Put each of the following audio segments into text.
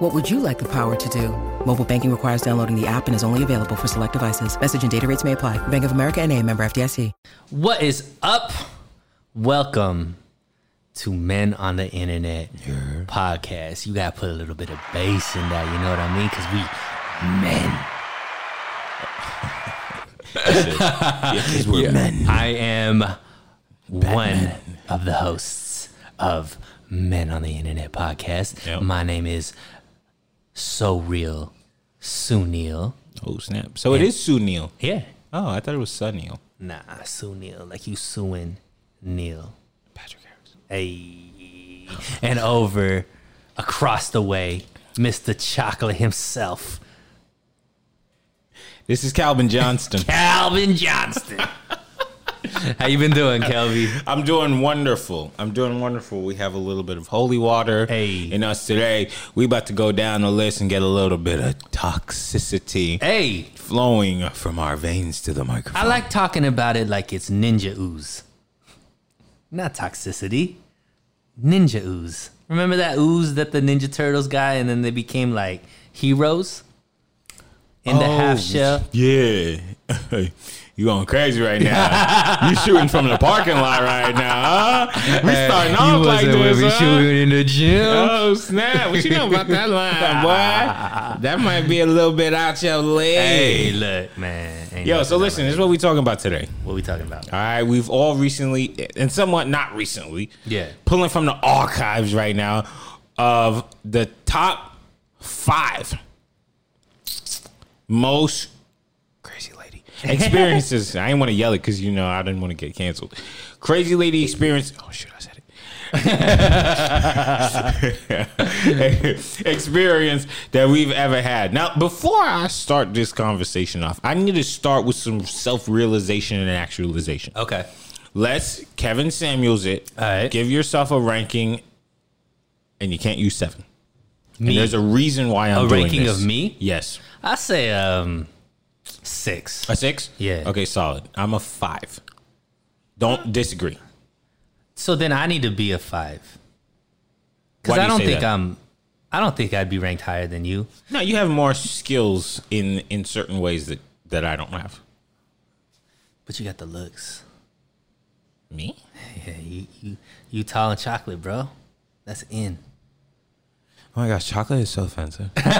What would you like the power to do? Mobile banking requires downloading the app and is only available for select devices. Message and data rates may apply. Bank of America and a member FDIC. What is up? Welcome to Men on the Internet podcast. You gotta put a little bit of bass in that, you know what I mean? Because we men. Yeah, 'cause we're men. I am one of the hosts of Men on the Internet podcast. Yep. My name is So Real Sunil. Oh snap! So it is Sunil. Yeah. Oh, I thought it was Sunil. Nah, Sunil, like you suing Neil. Patrick Harris. Hey. And over across the way, Mr. Chocolate himself, This is Calvin Johnston. Calvin Johnston. How you been doing, Calvin? I'm doing wonderful. I'm doing wonderful. We have a little bit of holy water Hey. in us today. We about to go down the list and get a little bit of toxicity Hey, flowing from our veins to the microphone. I like talking about it like it's ninja ooze. Not toxicity. Ninja ooze. Remember that ooze that the Ninja Turtles guy and then they became like heroes in the oh, half Oh, shell? Yeah. you going crazy right now. you shooting from the parking lot right now, huh? We starting off like this, We huh? Shooting in the gym. Oh snap! What you know about that line, boy? That might be a little bit out your leg. Hey, look, man. Yo, so listen, this is what we talking about today. What we talking about? All right, we've all recently, and somewhat not recently, Yeah. pulling from the archives right now of the top five most crazy lady experiences. I didn't want to yell it because you know I didn't want to get canceled. Crazy lady experience. Oh shit, I said it. experience that we've ever had. Now, before I start this conversation off, I need to start with some self realization and actualization. Okay. Let's Kevin Samuels it. All right. Give yourself a ranking, and you can't use seven. Me. And there's a reason why I'm A ranking this. of me? Yes. I say um six. A six? Yeah. Okay, solid. I'm a five. Don't disagree. So then I need to be a five. Because do I don't think that? I'm I don't think I'd be ranked higher than you. No, you have more skills in in certain ways that that I don't have. But you got the looks. Me? Yeah, you you, you tall and chocolate, bro. That's in. Oh my gosh, chocolate is so offensive. I'm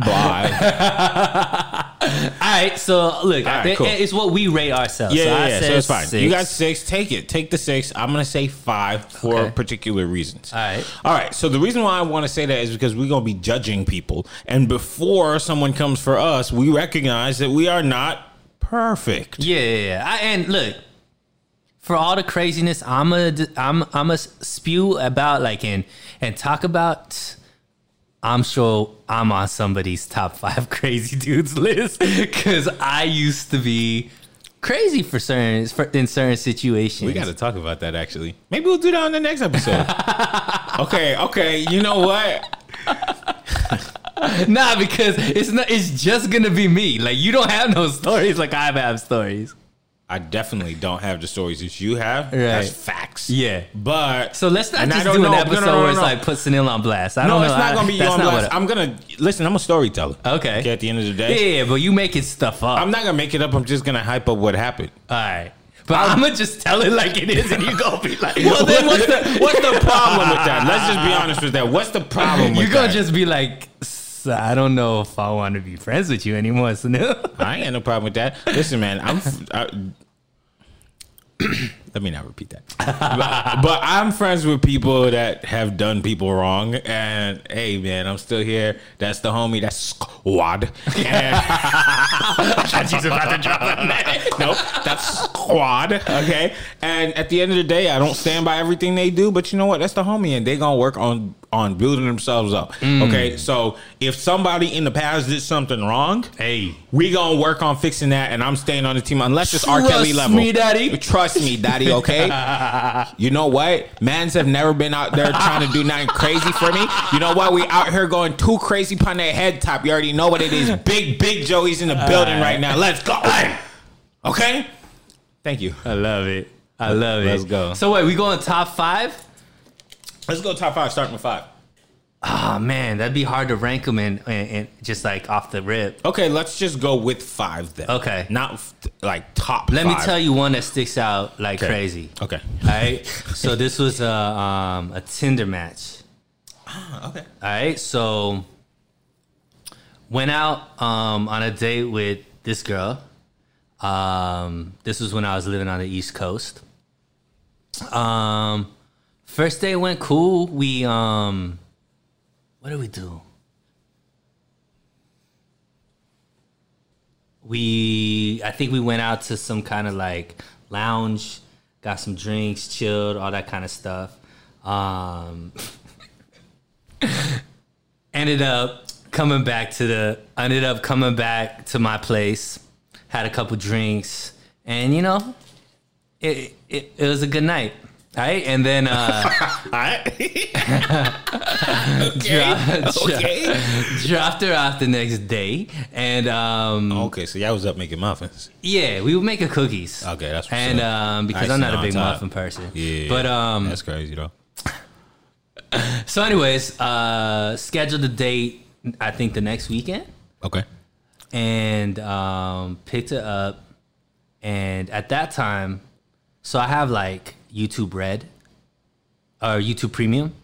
bi. All right, so look, All right, it- cool. it's what we rate ourselves. Yeah, so yeah, I yeah. So it's fine. six. You got six. Take it. Take the six. I'm gonna say five for Okay. particular reasons. All right. All right. So the reason why I want to say that is because we're gonna be judging people, and before someone comes for us, we recognize that we are not perfect. Yeah, yeah, yeah. I, and look, for all the craziness, I'm a, I'm, I'm a spew about like and and talk about. I'm sure I'm on somebody's top five crazy dudes list because I used to be crazy for certain for, in certain situations. We got to talk about that actually. Maybe we'll do that on the next episode. okay. Okay. You know what? nah because it's not. It's just gonna be me. Like you don't have no stories like I have stories. I definitely don't have the stories that you have. Right. That's facts. Yeah. But So let's not just do an know- no, episode no, no, where it's no. like put Sunil on blast. I No, don't know. it's not gonna be you on blast. I'm gonna listen. I'm a storyteller. Okay. At the end of the day, Yeah, yeah, but you making stuff up. I'm not gonna make it up. I'm just gonna hype up what happened. All right. But I'm gonna just tell it like it is, and you're gonna be like, Well, then what's the what's the problem with that? Let's just be honest with that. What's the problem? You're gonna that? just be like, "S- I don't know if I want to be friends with you anymore, Sunil. I ain't got no problem with that. Listen, man, I'm. I, let me not repeat that. but, but I'm friends with people that have done people wrong, and hey, man, I'm still here. That's the homie. That's squad. And, I thought you was about to drop a name. nope, that's squad. Okay, and at the end of the day, I don't stand by everything they do, but you know what? That's the homie, and they gonna work on on building themselves up. Mm. Okay, so if somebody in the past did something wrong, Hey. we gonna work on fixing that, and I'm staying on the team unless it's R. Kelly Trust level. me, daddy. Trust me, daddy. Okay. you know what? Mans have never been out there trying to do nothing crazy for me. You know what? We out here going too crazy upon their head top. You already know what it is. Big, big Joey's in the building right now. Let's go. Okay. Thank you. I love it. I love it. Let's go. So wait, we going top five? Let's go top five. Starting with five. Oh man, that'd be hard to rank them in, and, and just like off the rip. Okay, let's just go with five then. Okay. Not f- like top. Let me tell you one that sticks out like Okay. crazy. Okay. All right. so this was a um, a Tinder match. Ah, Okay. All right. So went out um, on a date with this girl. Um, this was when I was living on the East Coast. Um, first day went cool. We um, what did we do? We I think we went out to some kind of like lounge, got some drinks, chilled, all that kind of stuff. Um, ended up coming back to the ended up coming back to my place had a couple drinks and you know it it, it was a good night all right and then uh All right. dro- Okay. dropped her off the next day and um Okay, so y'all was up making muffins. yeah we were making cookies Okay, that's and um because Icing i'm not a big top. muffin person Yeah. but um that's crazy though. so anyways uh scheduled a date i think the next weekend Okay. And um, picked it up. And at that time, so I have like YouTube Red or YouTube Premium.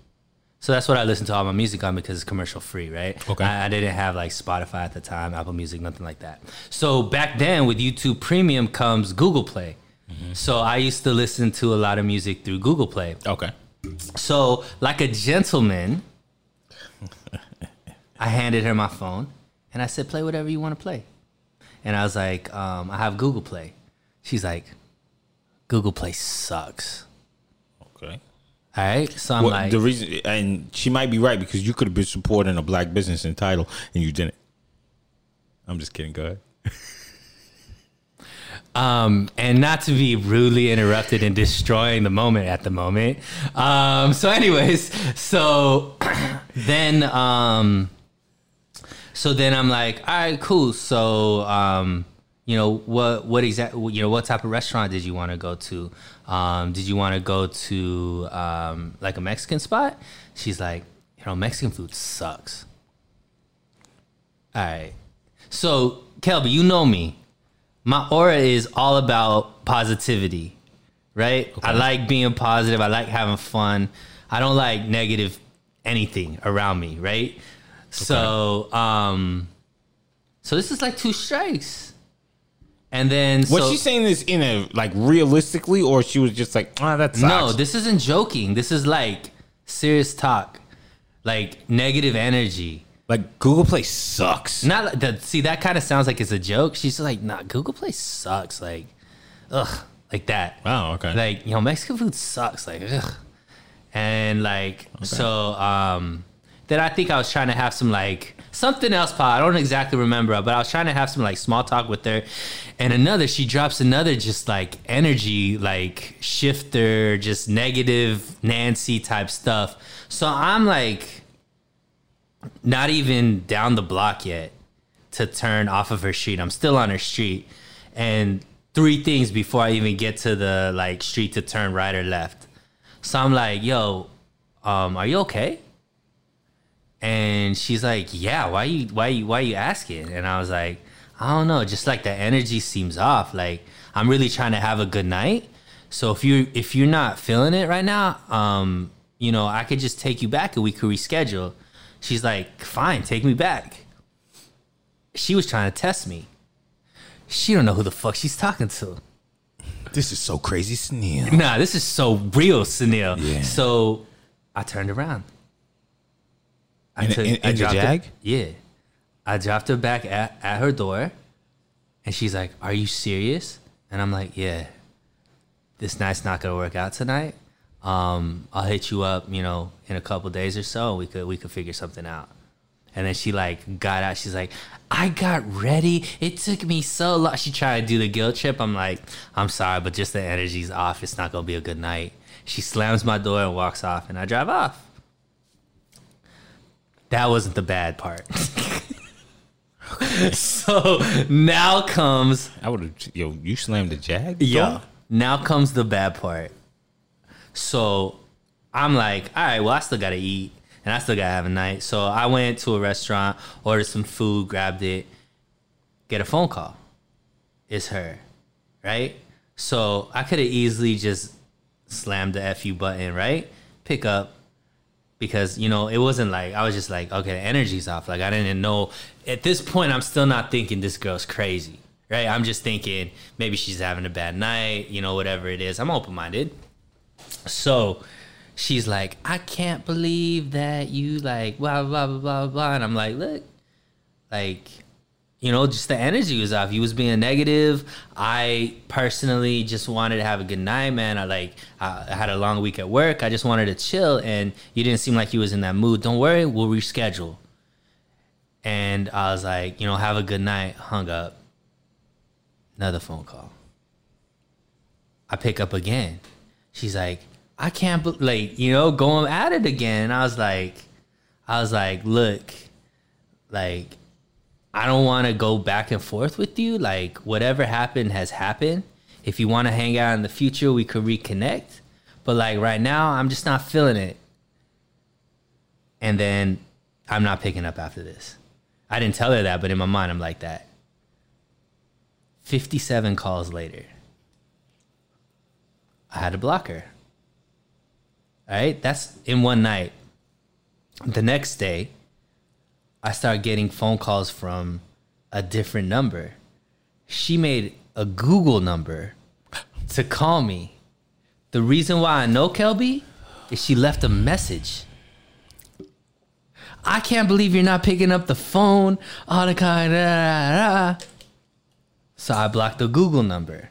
So that's what I listen to all my music on because it's commercial free, right? Okay. I, I didn't have like Spotify at the time, Apple Music, nothing like that. So back then with YouTube Premium comes Google Play. So I used to listen to a lot of music through Google Play. Okay. So, like a gentleman, I handed her my phone and I said, play whatever you want to play. And I was like, um, I have Google Play. She's like, Google Play sucks. Okay. All right. So I'm Well, like, the reason, and she might be right because you could have been supporting a black business in title and you didn't. I'm just kidding. Go ahead. um, and not to be rudely interrupted and destroying the moment at the moment. Um, so, anyways, so then, um, so then I'm like, all right, cool. So, um, you know, what, what exactly, you know, what type of restaurant did you want to go to? Um, did you want to go to, um, like a Mexican spot? She's like, you know, Mexican food sucks. All right. So, Kelby, you know me. My aura is all about positivity, right? I like being positive. I like having fun. I don't like negative anything around me, right? So, um, so this is like two strikes, and then Was so, she saying this in a like realistically, or she was just like, ah, that sucks? No, this isn't joking. This is like serious talk, like negative energy. like Google Play sucks. Not like that. See, that kind of sounds like it's a joke. She's like, nah, Google Play sucks. Like, ugh, like that. Wow. Okay. Like, you know, Mexican food sucks. Like, ugh. And like, so, um, then I think I was trying to have some like something else pop. I don't exactly remember, but I was trying to have some like small talk with her. And another, she drops another just like energy, like shifter, just negative Nancy type stuff. So I'm like, not even down the block yet to turn off of her street. I'm still on her street. And three things before I even get to the like street to turn right or left. So I'm like, yo, um, are you okay? And she's like, yeah, why you why you why you asking? And I was like, I don't know, just like the energy seems off. Like I'm really trying to have a good night. So if you if you're not feeling it right now, um, you know, I could just take you back and we could reschedule. She's like, fine, take me back. She was trying to test me. She don't know who the fuck she's talking to. this is so crazy, Sneal. Nah, this is so real, Sunil. Yeah. So I turned around. I In- in- in dropped her- yeah. I dropped her back at, at her door and she's like, Are you serious? And I'm like, Yeah. this night's not gonna work out tonight. Um, I'll hit you up, you know, in a couple days or so. We could we could figure something out. And then she like got out. She's like, I got ready. It took me so long. She tried to do the guilt trip. I'm like, I'm sorry, but just the energy's off. It's not gonna be a good night. She slams my door and walks off, and I drive off. That wasn't the bad part. so now comes I would have. Yo, you slammed the jag. yeah. Now comes the bad part. So I'm like, all right, well, I still gotta eat and I still gotta have a night. So I went to a restaurant, ordered some food, grabbed it, get a phone call. It's her, right? So I could have easily just slammed the FU button, right? Pick up because you know it wasn't like I was just like okay the energy's off. Like I didn't know. At this point I'm still not thinking this girl's crazy right? I'm just thinking maybe she's having a bad night you know whatever it is. I'm open minded so she's like I can't believe that you like blah blah blah blah blah and I'm like look like you know just the energy was off. He was being negative. I personally just wanted to have a good night man. I like i had a long week at work. I just wanted to chill and you didn't seem like you was in that mood. Don't worry we'll reschedule. And i was like you know have a good night. Hung up. Another phone call. I pick up again. She's like i can't be-, like you know going at it again. And i was like i was like look like I don't want to go back and forth with you. Like whatever happened has happened. If you want to hang out in the future, we could reconnect. But like right now, I'm just not feeling it. And then I'm not picking up after this. I didn't tell her that, but in my mind, I'm like that. 57 calls later, I had to block her. All right, that's in one night. The next day, I started getting phone calls from a different number. She made a Google number to call me. The reason why I know Kelby is she left a message. I can't believe you're not picking up the phone. All the kind. Da, da, da. So I blocked the Google number.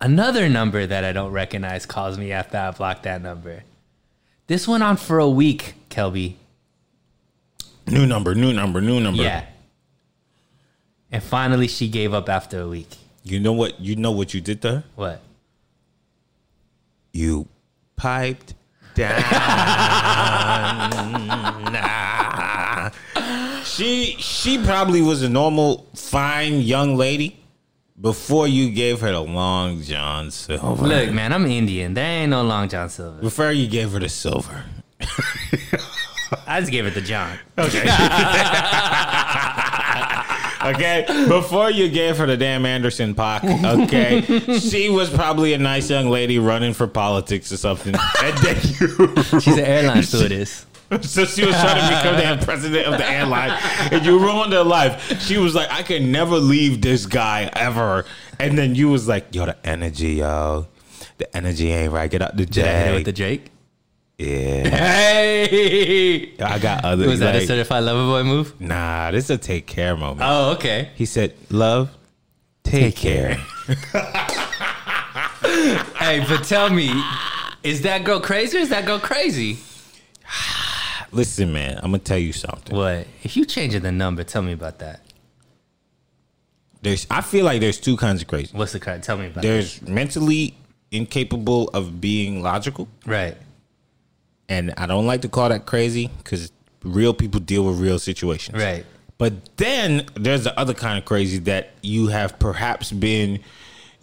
Another number that I don't recognize calls me after I blocked that number. This went on for a week, Kelby. New number, new number, new number. Yeah. And finally, she gave up after a week. You know what? You know what you did to her? What? You piped down. She she probably was a normal, fine young lady before you gave her the long John Silver. Look, man, I'm Indian. There ain't no Long John Silver. Before you gave her the silver. I just gave it to John. Okay, okay. before you gave her the damn Anderson .Paak, okay, she was probably a nice young lady running for politics or something. And then you, She's an airline stewardess. so she was trying to become the president of the airline, and you ruined her life. She was like, "I can never leave this guy ever," and then you was like, "Yo, the energy, yo, the energy ain't right. Get out the Did I hit it with the Drake? Yeah, Hey! I got other. Was that a certified lover boy move? nah, this is a take care moment. Oh, okay. He said, "Love, take, care. Hey, but tell me, is that girl crazy or is that girl crazy? Listen, man, I'm gonna tell you something. What? If you changing the number, tell me about that. There's, I feel like there's two kinds of crazy. What's the card? Tell me about There's mentally incapable of being logical. Right. And I don't like to call that crazy because real people deal with real situations. Right. But then there's the other kind of crazy that you have perhaps been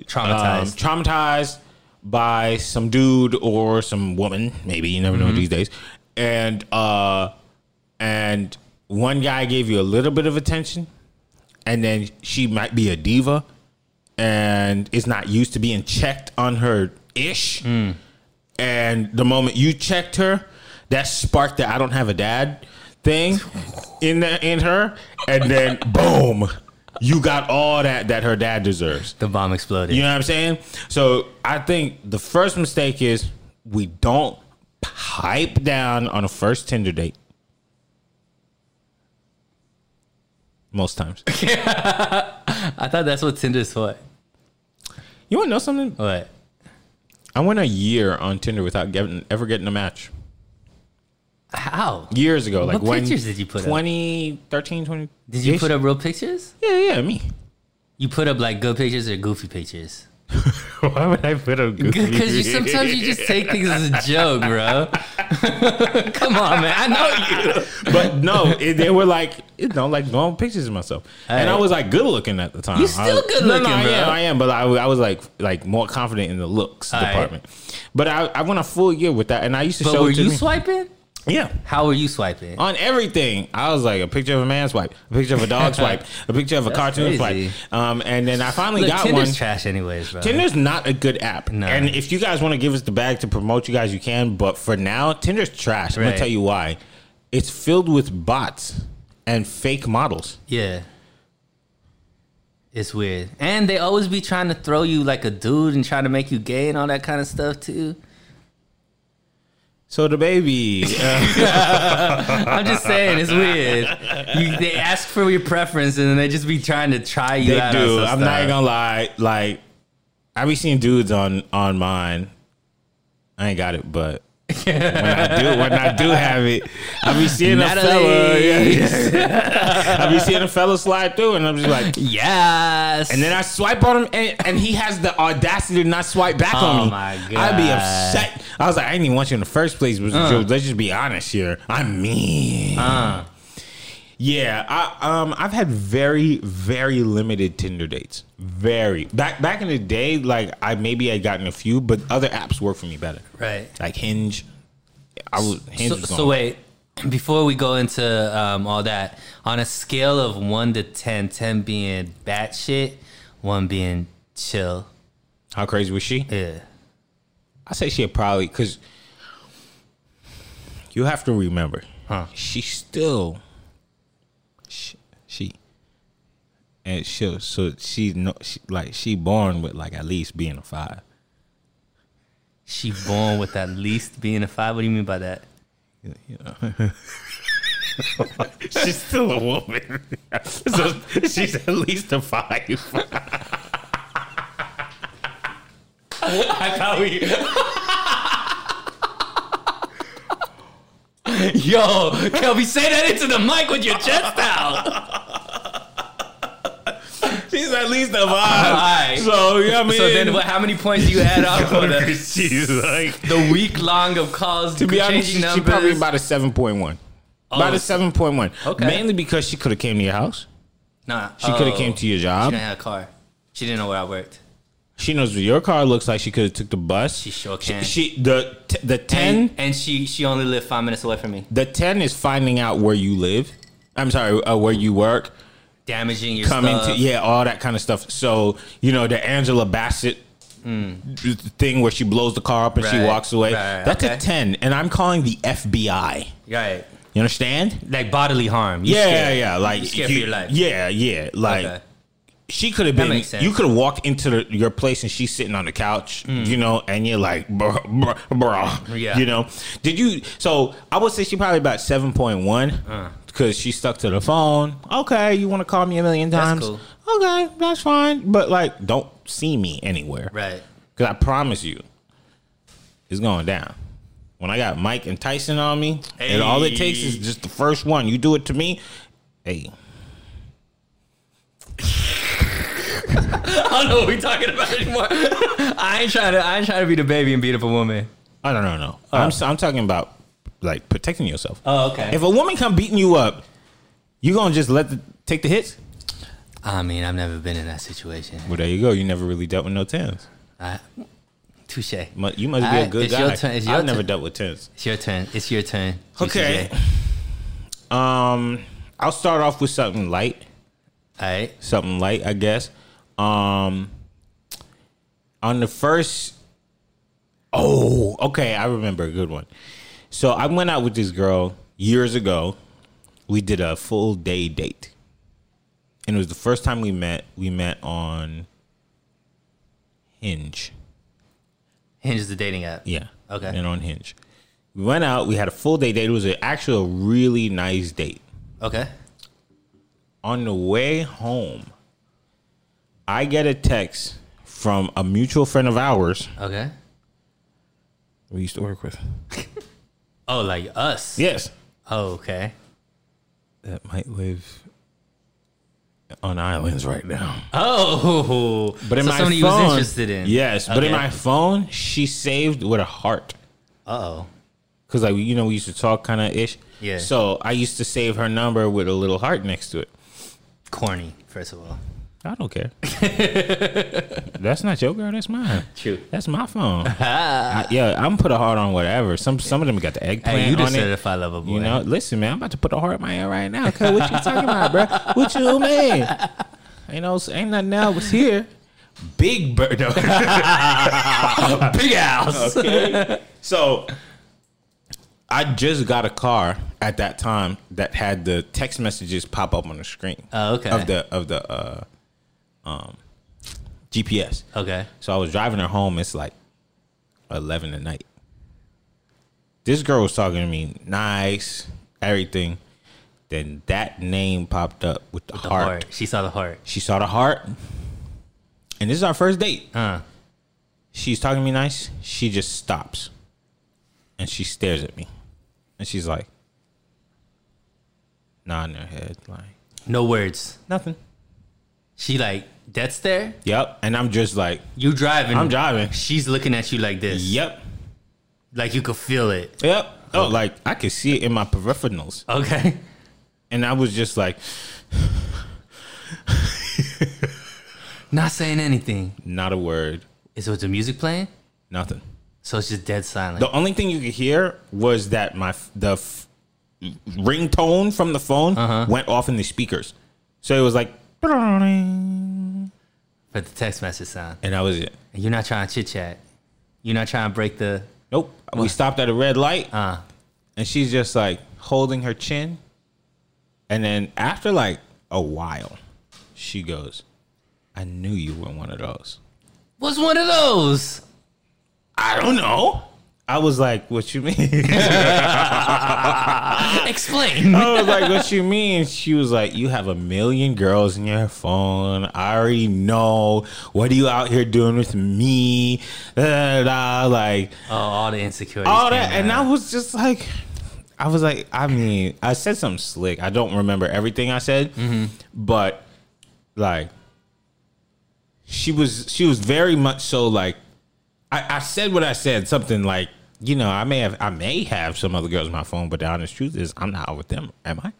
Traumatized. um, traumatized by some dude or some woman, maybe you never Mm-hmm. know these days, and uh, and one guy gave you a little bit of attention, and then she might be a diva, and is not used to being checked on her ish, Mm. And the moment you checked her, that sparked that "I don't have a dad" thing in the in her, and then boom. You got all that that her dad deserves. the bomb exploded. You know what I'm saying? So I think the first mistake is we don't pipe down on a first Tinder date. Most times. I thought that's what Tinder's for. You want to know something? What? I went a year on Tinder without getting ever getting a match. How? Years ago, like What when pictures did you put up? 2013, 20. Did you put up real pictures? Yeah, yeah, me. You put up like good pictures or goofy pictures? Why would I put up Because you sometimes you just take things as a joke, bro. Come on, man. I know you. but no, it, they were like, you know, like normal pictures of myself, and I was like good looking at the time. You still I- good looking, no, I bro. am, I am, but I, I was like, like more confident in the looks All right. department. But I, I went a full year with that, and I used to But show were it to you me. swiping? Yeah. How were you swiping? On everything, I was like a picture of a man swipe, a picture of a dog swipe, a picture of a cartoon crazy. swipe, um, and then I finally Look, got Tinder's one. trash, anyways, bro. Tinder's not a good app. No. And if you guys want to give us the bag to promote you guys, you can. But for now, Tinder's trash. I'm Right. gonna tell you why. It's filled with bots and fake models. Yeah. It's weird. And they always be trying to throw you like a dude and trying to make you gay and all that kind of stuff too. So the baby, uh, I'm just saying, it's weird. You, they ask for your preference and then they just be trying to try you they out. do. I'm not stuff. even gonna lie. Like, I be seeing dudes on on mine. I ain't got it, but when I do, when I do have it, I be seeing a fella. Natalie. Yeah, I be seeing a fella slide through, and I'm just like, Yes. And then I swipe on him, and, and he has the audacity to not swipe back Oh on me. my I'd be upset. I was like, I didn't even want you in the first place. But let's just be honest here. I'm mean. Uh, Yeah, I, um, I've had very, very limited Tinder dates. Very back back in the day, like I maybe I gotten a few, but other apps work for me better. right. Like Hinge. I was Hinge. So, was so wait, before we go into um, all that, on a scale of one to 10, 10 being batshit, one being chill. How crazy was she? Yeah. I say she probably because you have to remember, Huh. she still she, she and she so she no she, like she born with like at least being a five. She born with at least being a five. What do you mean by that? You know. she's still a woman, so she's at least a five. I thought we. Yo, Kelby, say that into the mic with your chest out. she's at least a five. Alright. So yeah, I mean, So then, what, how many points do you add up for the, she's like the week long of calls To be honest, she, she probably about a seven point one. Oh. About Oh. a seven point one. Okay. Mainly because she could have came to your house. nah, She could have oh, came to your job. She didn't have a car. She didn't know where I worked. She knows what your car looks like. She could have took the bus. She sure She, can. she- the t- the ten And, and she she only lived five minutes away from me. the ten is finding out where you live. I'm sorry, uh, where you work. Damaging your Coming stuff. to yeah, all that kind of stuff. So you know the Angela Bassett. Thing where she blows the car up and she Hmm. Walks away. right, That's okay. a 10. And I'm calling the FBI. Right. You understand? Like bodily harm. You yeah, scared. yeah. Like You scared for your life. Yeah, yeah. Like Okay. She could have been. You could have walked into the, your place and she's sitting on the couch, you know, and you're like, bruh, bruh, bruh. Yeah. You know, did you? So I would say she probably about seven point one Uh. because she stuck to the phone. Okay, you want to call me a million That's times? cool. Okay, that's fine. But like, don't see me anywhere, Right. Because I promise you, it's going down. When I got Mike and Tyson on me, and all it takes is just the first one. You do it to me, hey. I don't know what we're talking about anymore. I ain't trying to. I ain't trying to be the baby and beat up a woman. I don't know. No, I'm I'm talking about like protecting yourself. Oh, okay. If a woman come beating you up, you gonna just let the take the hits? I mean, I've never been in that situation. Well, there you go. You never really dealt with no tens. I, touche. Mu- You must be Alright, a good it's guy. your turn, it's your I've never turn. dealt with tens. It's your turn. It's your turn. Juicy Okay. J. Um, I'll start off with something light. All right. Something light, I guess. Um, on the first. Oh, okay. I remember a good one. So I went out with this girl years ago. We did a full day date, and it was the first time we met. We met on Hinge. Hinge is the dating app. Yeah. Okay. And on Hinge. We went out, we had a full day date. It was an actual really nice date. Okay. On the way home, I get a text from a mutual friend of ours Okay. we used to work with. Oh, like us. Yes. Oh, okay. That might live on islands right now. Oh, But in so my somebody phone, was interested in. Yes, but in Okay. my phone, she saved with a heart. Uh-oh. Cause like you know we used to talk kind of ish. Yeah. So I used to save her number with a little heart next to it. Corny, first of all. I don't care. that's not your girl. That's mine. True. That's my phone. I, yeah, I'm put a heart on whatever. Some some of them got the eggplant Hey, you on it. certified lover boy. You know, listen, man, I'm about to put a heart in my ear right now. Cause what you talking about, bro? What you mean? Ain't no, ain't nothing now. else here. Big bird. no. big house. okay. So I just got a car at that time that had the text messages pop up on the screen. Oh, okay. Of the of the uh um GPS. Okay. So I was driving her home. It's like eleven at night. This girl was talking to me nice, everything. Then that name popped up with the, The heart. heart. She saw the heart. She saw the heart. And this is our first date. Uh. She's talking to me nice. She just stops. And she stares at me. And she's like, nodding her head, like, No words. nothing. She like dead stare. Yep. And I'm just like, You driving. I'm driving. She's looking at you like this. Yep. Like you could feel it. Yep. Oh, oh, like I could see it in my peripherals. Okay. And I was just like, Not saying anything. not a word, Is it the music playing? nothing. So it's just dead silent. The only thing you could hear was that my the f- ringtone from the phone uh-huh. went off in the speakers. So it was like, But the text message sound. And that was it. And you're not trying to chit chat. You're not trying to break the Nope. We stopped at a red light, uh and she's just like holding her chin. And then after like a while, she goes, "I knew you were one of those." What's one of those? I don't know. I was like, "What you mean?" Explain. I was like, "What you mean?" She was like, "You have a million girls in your phone. I already know. What are you out here doing with me?" Da, da, da. Like Oh, all the insecurities. all that, and out. I was just like, I was like, I mean, I said something slick. I don't remember everything I said, mm-hmm. but like, she was she was very much so like, I, I said what I said, something like, you know, I may have I may have some other girls on my phone, but the honest truth is, I'm not out with them. Am I?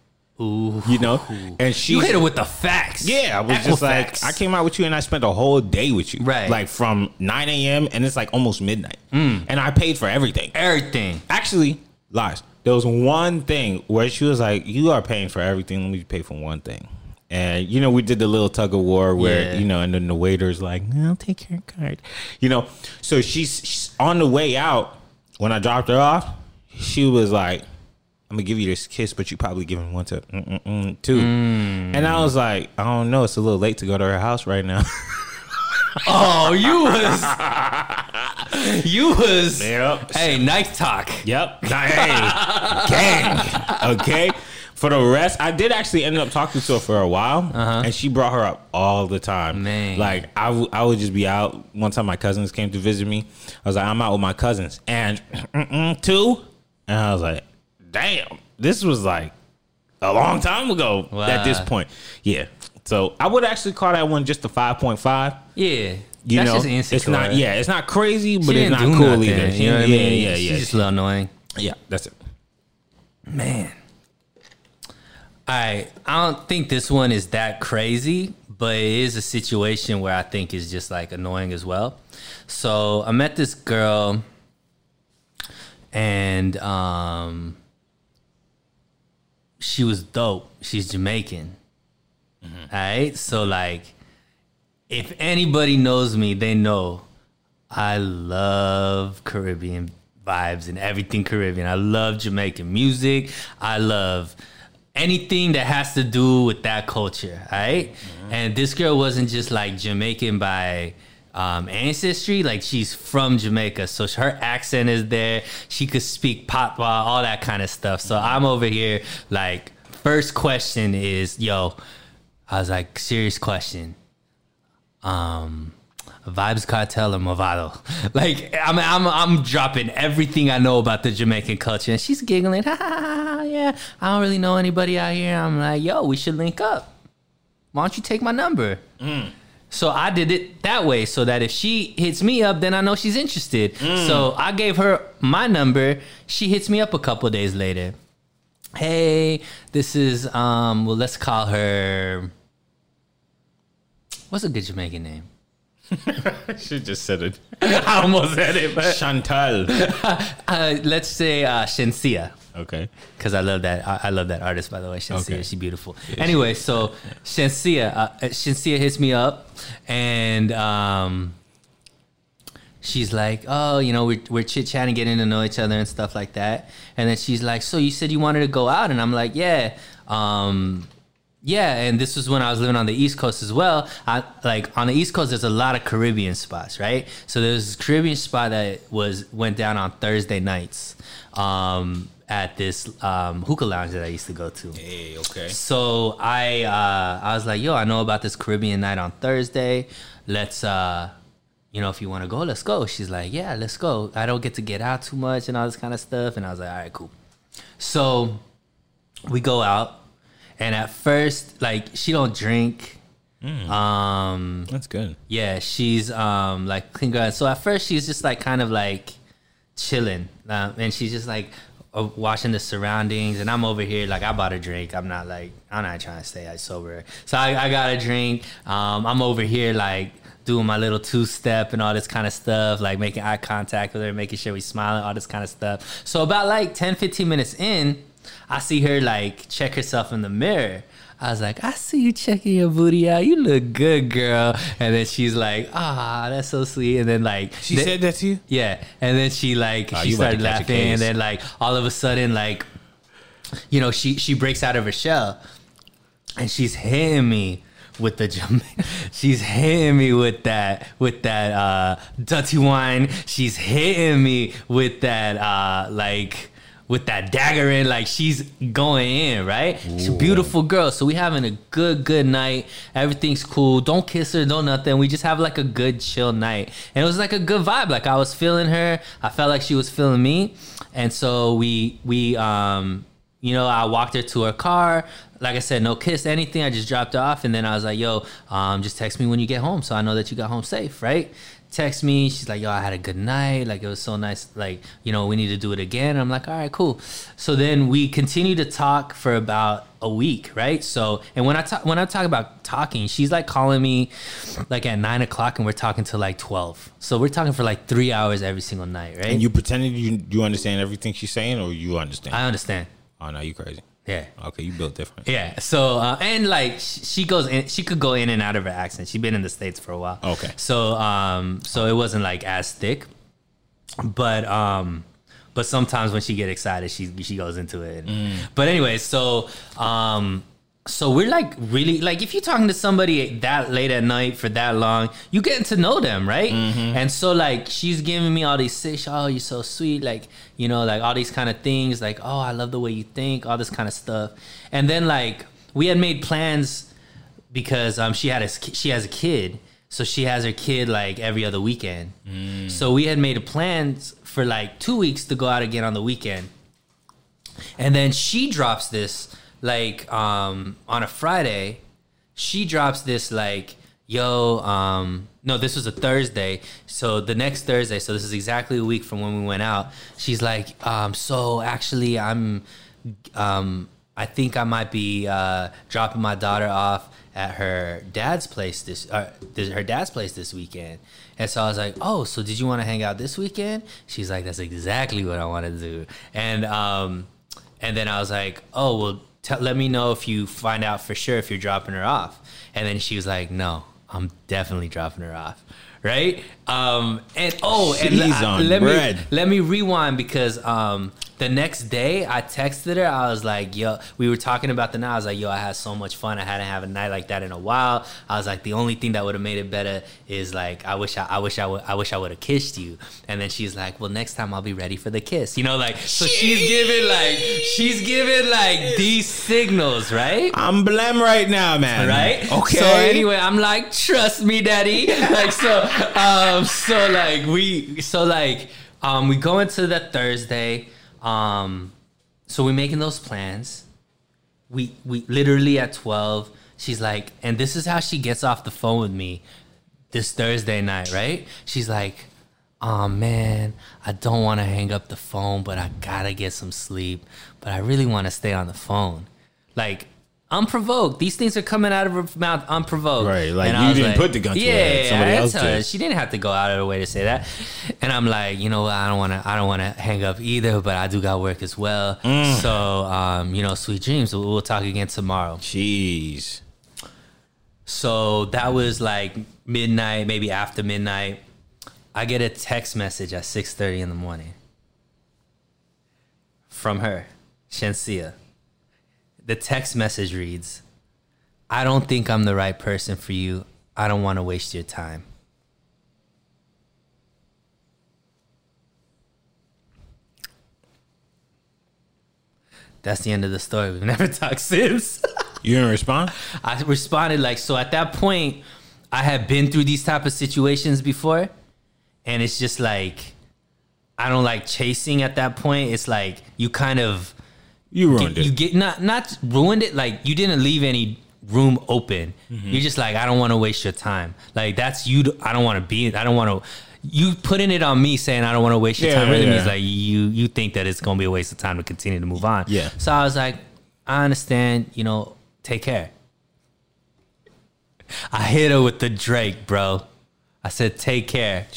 Ooh. You know, and she You hit her with the facts. yeah, I was Actual just like, facts. I came out with you and I spent a whole day with you. Right. Like from 9 a.m. and it's like almost midnight. Mm. And I paid for everything. everything. Actually, lies. There was one thing where she was like, You are paying for everything. Let me pay for one thing. And, you know, we did the little tug of war where, Yeah. you know, and then the waiter's like, I'll take your card. You know, so she's, she's on the way out when I dropped her off. She was like, I'm gonna give you this kiss, but you probably giving one to mm-mm-mm too. Mm. And I was like, I don't know. It's a little late to go to her house right now. Oh, you was. you was. Yep. Hey, nice talk. Yep. Hey, gang. Okay. For the rest, I did actually end up talking to her for a while, uh-huh. and she brought her up all the time. Man. like I, w- I would just be out. One time, my cousins came to visit me. I was like, I'm out with my cousins, and two, and I was like, damn, this was like a long time ago. At this point, yeah. So I would actually call that one just a five point five. Yeah. You That's know, just insecure. it's not. Yeah, it's not crazy, but She it's didn't cool nothing, either. You know what I yeah, mean? yeah, yeah, She's yeah. just a little annoying. Yeah, that's it. Man. Right. I don't think this one is that crazy, but it is a situation where I think is just like annoying as well. So I met this girl and um she was dope. She's Jamaican. All right. So like if anybody knows me, they know I love Caribbean vibes and everything Caribbean. I love Jamaican music. I love anything that has to do with that culture. Right? And this girl wasn't just like Jamaican by um, ancestry. Like she's from Jamaica, so her accent is there. She could speak patois, all that kind of stuff. So I'm over here like, first question is, yo, I was like, serious question um Vybz Kartel or Mavado. Like I'm, I'm, I'm dropping everything I know about the Jamaican culture, and she's giggling. Ha, ha, ha, ha, yeah, I don't really know anybody out here. I'm like, yo, we should link up. Why don't you take my number? So I did it that way, so that if she hits me up, then I know she's interested. So I gave her my number. She hits me up a couple days later. Hey, this is um. Well, let's call her. What's a good Jamaican name? She just said it. I almost said it, but Chantal. uh, let's say uh, Shenseea. Okay. because I love that. I, I love that artist, by the way. Shenseea, Okay. she's beautiful. anyway, so Shenseea, uh, Shenseea hits me up, and um, she's like, "Oh, you know, we're, we're chit chatting, getting to know each other and stuff like that." And then she's like, "So you said you wanted to go out?" And I'm like, "Yeah." Um, yeah, and this was when I was living on the East Coast as well. I like on the East Coast, there's a lot of Caribbean spots, right? So there's this Caribbean spot that was went down on Thursday nights um, at this um, hookah lounge that I used to go to. Hey, okay. So I uh, I was like, yo, I know about this Caribbean night on Thursday. Let's uh, you know, if you want to go, let's go. She's like, yeah, let's go. I don't get to get out too much and all this kind of stuff. And I was like, all right, cool. So we go out, and at first, like, she don't drink. Um, That's good. yeah, she's um like clean girl. So at first she's just like kind of like chilling, um, and she's just like uh, watching the surroundings. And I'm over here like I bought a drink. I'm not like I'm not trying to stay like, sober. So I, I got a drink. Um, I'm over here like doing my little two step and all this kind of stuff, like making eye contact with her, making sure we smiling, all this kind of stuff. So about like 10, 15 minutes in, I see her like check herself in the mirror. I was like, I see you checking your booty out. You look good, girl. And then she's like, ah, that's so sweet. And then like She the- said that to you? yeah, and then she like Oh, she you about to started laughing, and then like all of a sudden like, you know, she she breaks out of her shell, and she's hitting me with the Jama- she's hitting me with that with that uh dirty wine. She's hitting me with that uh like with that dagger in like she's going in right? She's a beautiful girl so we having a good good night. Everything's cool. Don't kiss her don't nothing. We just have like a good chill night. And it was like a good vibe. Like i was feeling her. I felt like she was feeling me. And so we we um you know, I walked her to her car. Like I said, no kiss, anything. I just dropped her off, and then I was like, "Yo, um, just text me when you get home, so I know that you got home safe, right?" Text me. She's like, "Yo, I had a good night. Like it was so nice. Like you know, we need to do it again." I'm like, "All right, cool." So then we continue to talk for about a week, right? So, and when I talk when I talk about talking, she's like calling me like at nine o'clock, and we're talking till like twelve. So we're talking for like three hours every single night, right? And you pretended you you understand everything she's saying, or you understand? I understand. oh no, you crazy. Yeah. Okay, you built different. Yeah. So uh, and like she goes in, she could go in and out of her accent. She's been in the states for a while. Okay. So um, so it wasn't like as thick, but um, but sometimes when she get excited, she she goes into it. But anyway, so um. So we're like really like if you're talking to somebody that late at night for that long, you getting to know them, right? And so like she's giving me all these sick, oh you're so sweet, like you know like all these kind of things, like oh I love the way you think, all this kind of stuff. And then like we had made plans because um she had a she has a kid, so she has her kid like every other weekend. So we had made a plans for like two weeks to go out again on the weekend. And then she drops this like um on a Friday. She drops this like, yo, um, no, this was a Thursday. So the next Thursday, so this is exactly a week from when we went out. She's like, um, so actually I'm um I think I might be uh dropping my daughter off at her dad's place this uh, her dad's place this weekend. And so I was like, "Oh, so did you want to hang out this weekend?" She's like, "That's exactly what I want to do." And um and then I was like, "Oh, well, let me know if you find out for sure if you're dropping her off." And then she was like, "No, I'm definitely dropping her off." Right? Um and oh, and She's on let bread. me let me rewind because um the next day I texted her. I was like, "Yo," we were talking about the night. I was like, "Yo, I had so much fun. I hadn't had a night like that in a while." I was like, "The only thing that would have made it better is like, I wish I, I wish I would, I wish I would have kissed you." And then she's like, "Well, next time I'll be ready for the kiss." You know, like so she's giving like she's giving like these signals, right? I'm blem right now, man. right? Okay. So anyway, I'm like, trust me, daddy. like so, um, so like we, so like, um, we go into the Thursday. Um, so we're making those plans. We we literally at twelve. She's like, and this is how she gets off the phone with me this Thursday night, right? She's like, oh man, I don't want to hang up the phone, but I gotta get some sleep. But I really want to stay on the phone. Like, unprovoked. These things are coming out of her mouth unprovoked. Right, like, And you didn't put the gun to her head, somebody else did. She didn't have to go out of her way to say that. And I'm like, you know what? I don't want to. I don't want to hang up either. But I do got work as well. Mm. So, um, you know, sweet dreams. We'll, we'll talk again tomorrow. Jeez. So that was like midnight, maybe after midnight. I get a text message at 6:30 in the morning from her, Shenseea. The text message reads, "I don't think I'm the right person for you. I don't want to waste your time." That's the end of the story. We've never talked since. You didn't respond? I responded like so at that point I had been through these type of situations before and it's just like I don't like chasing at that point. It's like you kind of You ruined get, you get not not ruined it like you didn't leave any room open. Mm-hmm. You're just like I don't want to waste your time. Like that's you I don't want to be I don't want to you putting it on me saying I don't want to waste your Yeah, time really yeah. means like you you think that it's going to be a waste of time to continue to move on. Yeah. So I was like I understand, you know, take care. I hit her with the Drake, bro. I said, take care.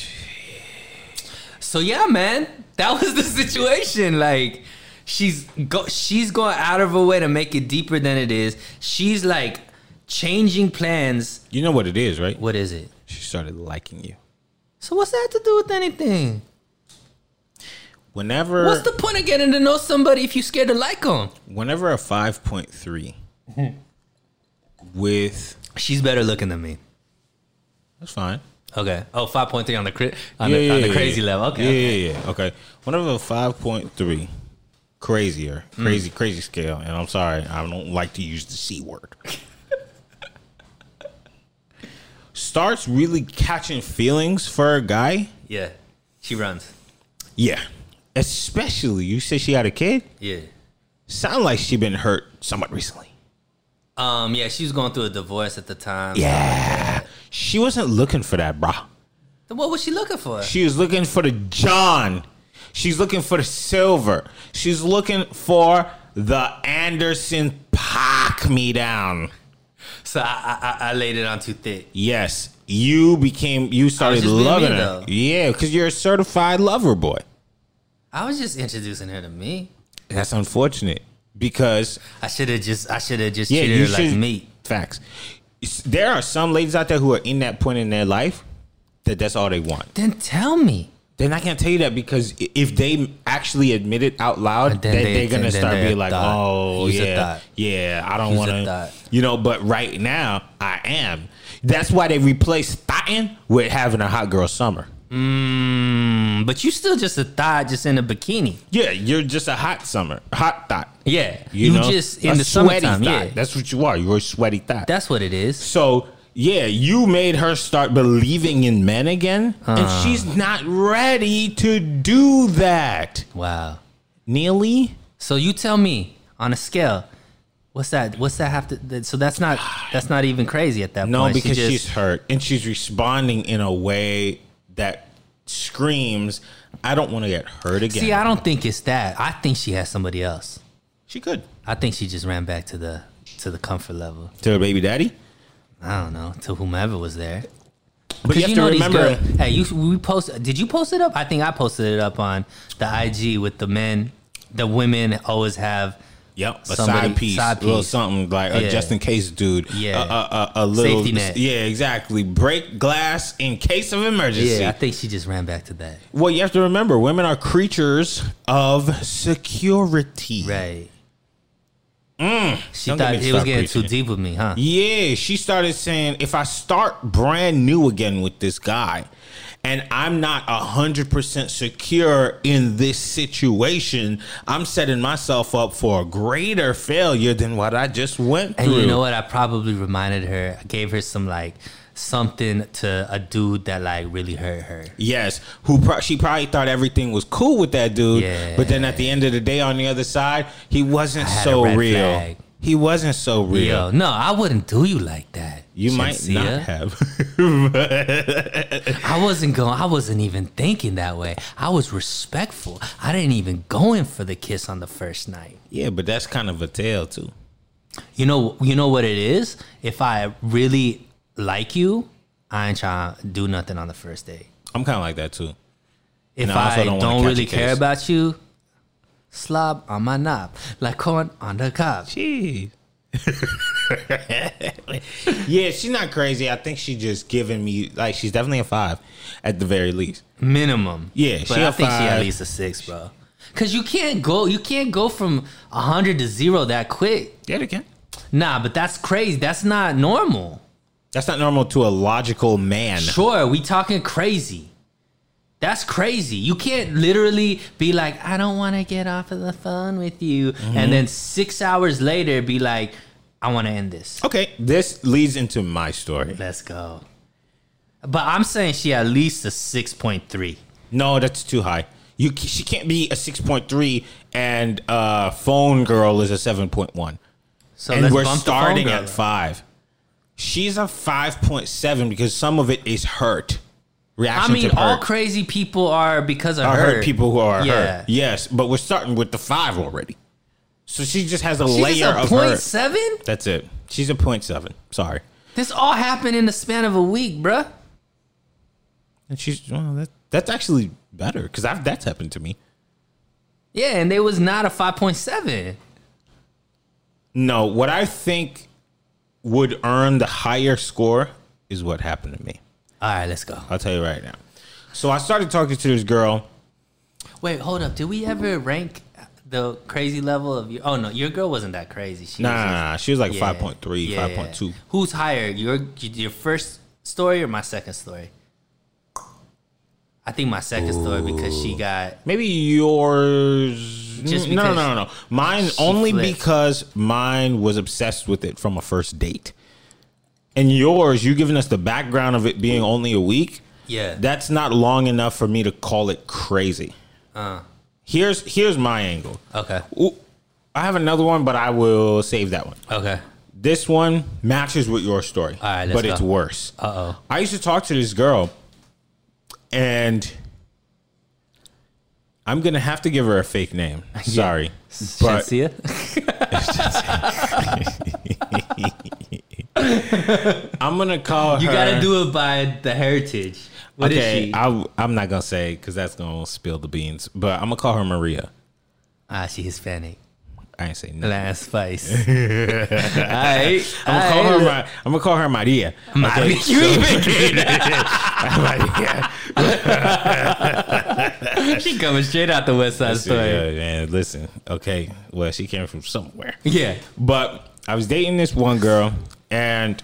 So yeah, man, that was the situation. Like, she's go, she's going out of her way to make it deeper than it is. She's like changing plans. You know what it is, right? What is it? She started liking you. So what's that to do with anything? Whenever What's the point of getting to know somebody if you're scared to like them? whenever a 5.3 with She's better looking than me. that's fine. Okay. Oh, 5.3 on the cri- on, Yeah, the, yeah, on the yeah, crazy level. Okay. Yeah, okay. yeah, yeah. Okay. Whenever a 5.3 crazier, crazy, crazy scale, and I'm sorry, I don't like to use the C word. starts really catching feelings for a guy, Yeah. She runs. yeah. Especially you said she had a kid. Yeah. Sound like she been hurt somewhat recently. Um, yeah, she was going through a divorce at the time. Yeah. She wasn't looking for that, brah. Then What was she looking for? She was looking for the John. She's looking for the silver. She's looking for the Anderson .Paak me down. So I, I I laid it on too thick. Yes, you became you started loving me, her. though. Yeah, because you're a certified lover boy. I was just introducing her to me. That's unfortunate because I should have just I should have just yeah, treated you her like meat. Facts. There are some ladies out there who are in that point in their life that that's all they want. Then tell me. They're not gonna tell you that because if they actually admit it out loud, then then they, are gonna then start being like, thought. "Oh a yeah, yeah, I don't want to," you know. But right now, I am. That's why they replaced thotting with having a hot girl summer. Mm, but you still just a thigh just in a bikini. Yeah, you're just a hot summer, hot thought. Yeah. You, You, know, just in A the sweaty summertime. Yeah. That's what you are. You're a sweaty thought. That's what it is. So yeah, you made her start believing in men again, Uh. and she's not ready to do that. Wow. Neely, So you tell me on a scale, what's that? What's that have to? that- So that's not that's not even crazy at that no, point. No, because just- she's hurt and she's responding in a way that screams, "I don't want to get hurt again." See, I don't think it's that. I think she has somebody else. she could I think she just ran back to the to the comfort level. to her baby daddy, I don't know to whomever was there. but you have to know remember. hey, you we post. Did you post it up? I think I posted it up on the IG with the men. The women always have Yep, a Somebody- side piece, side a little something like a just in case dude. Yeah. a, a, a, a little Safety net. Yeah, exactly. Break glass in case of emergency. Yeah, I think she just ran back to that. well, you have to remember, women are creatures of security. Right. She Mm. Don't thought me it was start getting too deep with me, huh? Yeah, she started saying, if I start brand new again with this guy and I'm not 100% secure in this situation, I'm setting myself up for a greater failure than what I just went through. And you know what? I probably reminded her. I gave her some like something to a dude that like really hurt her. Yes, who pro- she probably thought everything was cool with that dude, Yeah. but then at the end of the day, on the other side, he wasn't so real. flag. He wasn't so real. Yo, no, I wouldn't do you like that. You might not have. I wasn't going. I wasn't even thinking that way. I was respectful. I didn't even go in for the kiss on the first night. yeah, but that's kind of a tale too. You know, you know what it is. If I really like you, I ain't trying to do nothing on the first date. I'm kind of like that too. If I I don't don't, really care about you, slob on my knob, like corn on the cob. Jeez. yeah, she's not crazy. I think she just giving me like she's definitely a five at the very least. minimum. Yeah, but she I a think she at least a six, bro. Cause you can't go, you can't go from hundred to zero that quick. Yeah, they can. Nah, but that's crazy. That's not normal. That's not normal to a logical man. Sure, we talking crazy. That's crazy. You can't literally be like, I don't want to get off of the phone with you. Mm-hmm. And then six hours later, be like, I want to end this. Okay. This leads into my story. Let's go. But I'm saying she at least a 6.3. No, that's too high. You, she can't be a 6.3 and uh, phone girl is a 7.1. So and we're starting at 5. She's a five point seven because some of it is hurt. Reaction I mean, all crazy people are because of are her. hurt people who are Yeah. hurt. Yes, but we're starting with the five already. So she just has a She's layer a of point hurt. seven. That's it. She's a point seven. Sorry. This all happened in the span of a week, bruh. And she's well, that, that's actually better because that's happened to me. Yeah, and they was not a five point seven. No, what I think would earn the higher score is what happened to me. All right, let's go. I'll tell you right now. So I started talking to this girl. Wait, hold up. Did we ever rank the crazy level of your? Oh no, your girl wasn't that crazy. She Nah, was nah, she was like yeah, 5.3, yeah. 5.2. Who's higher, your your first story or my second story? I think my second story because she got Maybe yours. Just no, no, no, no. Mine only flipped. because mine was obsessed with it from a first date. And yours, you giving us the background of it being only a week. yeah. That's not long enough for me to call it crazy. Uh, Here's here's my angle. okay. Ooh, I have another one, but I will save that one. Okay. This one matches with your story, All right, let's but go. it's worse. Uh oh. I used to talk to this girl, and I'm gonna have to give her a fake name. Sorry, but Shenseea? I'm gonna call You her. gotta do it by the heritage. What is okay, she? I, I'm not gonna say because that's gonna spill the beans. But I'm gonna call her Maria. ah, she Hispanic. I ain't say no. Last spice. Alright. I'm gonna call her. Ma- I'm gonna call her Maria. Maria. You Maria. She coming straight out the West Side Yeah, Story. man. Listen, okay. Well, she came from somewhere. Yeah. But I was dating this one girl, and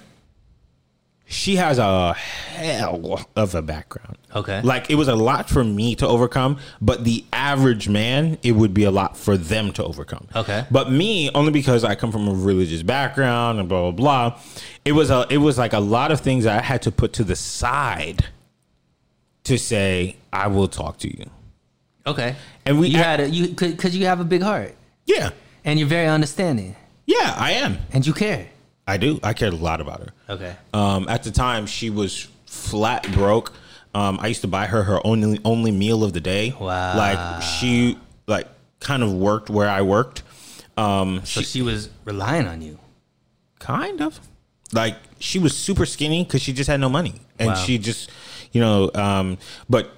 she has a hell of a background. Okay. Like it was a lot for me to overcome, but the average man, it would be a lot for them to overcome. Okay. But me, only because I come from a religious background and blah blah blah, it was a it was like a lot of things that I had to put to the side to say I will talk to you. Okay. And we you had a you because you have a big heart Yeah. and you're very understanding Yeah, I am. and you care. I do. I cared a lot about her. Okay. Um, at the time, she was flat broke. Um, I used to buy her her only only meal of the day. Wow. Like she like kind of worked where I worked. Um, So she she was relying on you. kind of like she was super skinny because she just had no money, and Wow. she just you know. Um, but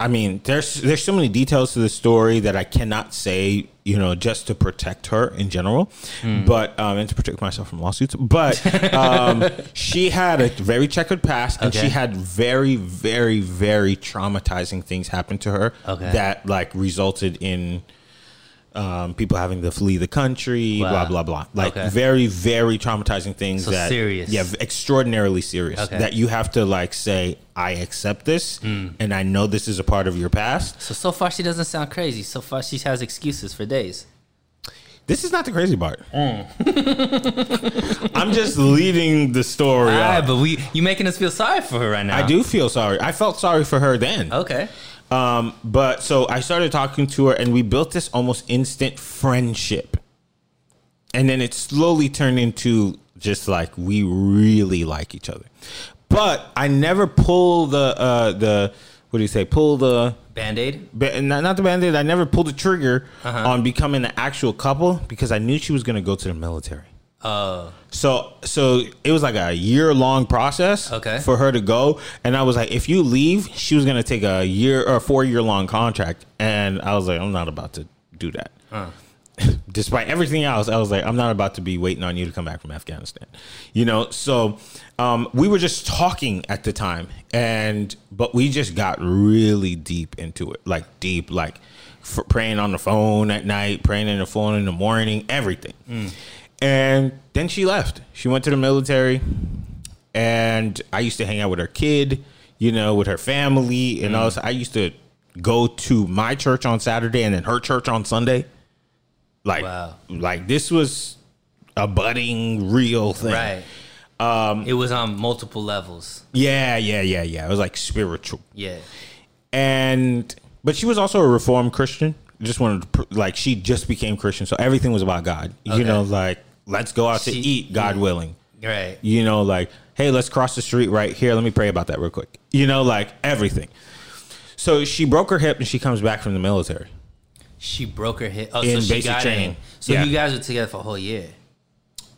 I mean, there's there's so many details to the story that I cannot say, you know, just to protect her in general, Hmm. but um, and to protect myself from lawsuits. But um, she had a very checkered past, and Okay. she had very, very, very traumatizing things happen to her Okay. that like resulted in um, people having to flee the country, Wow. blah blah blah. Like Okay. very, very traumatizing things So that serious. yeah, extraordinarily serious. Okay. That you have to like say, I accept this, Hmm. and I know this is a part of your past. So so far she doesn't sound crazy. So far she has excuses for days. This is not the crazy part. Hmm. I'm just leading the story. But we you making us feel sorry for her right now. I do feel sorry. I felt sorry for her then. Okay. Um, but so I started talking to her, and we built this almost instant friendship. And then it slowly turned into just like we really like each other. But I never pull the uh, the what do you say? Pull the Band-aid? ba- not, not the bandit. I never pulled the trigger Uh-huh. on becoming an actual couple because I knew she was going to go to the military. Oh. So so it was like a year long process Okay. for her to go. And I was like, if you leave, she was gonna take a year or four year long contract. And I was like, I'm not about to do that. Uh. Despite everything else, I was like, I'm not about to be waiting on you to come back from Afghanistan. You know, so um, we were just talking at the time, and but we just got really deep into it, like deep, like praying on the phone at night, praying in the phone in the morning, everything. Mm. And then she left. She went to the military, and I used to hang out with her kid, you know, with her family, and also I used to go to my church on Saturday and then her church on Sunday. Like, Wow. like this was a budding real thing. Right. Um, it was on multiple levels. Yeah, yeah, yeah, yeah. It was like spiritual, Yeah. and but she was also a reformed Christian. Just wanted to like she just became Christian, so everything was about God. You know, like let's go out to eat, God yeah. willing. Right. You know, like hey, let's cross the street right here. Let me pray about that real quick. You know, like everything. So she broke her hip and she comes back from the military. She broke her hip. Oh, In so she got training. in. So Yeah. you guys were together for a whole year.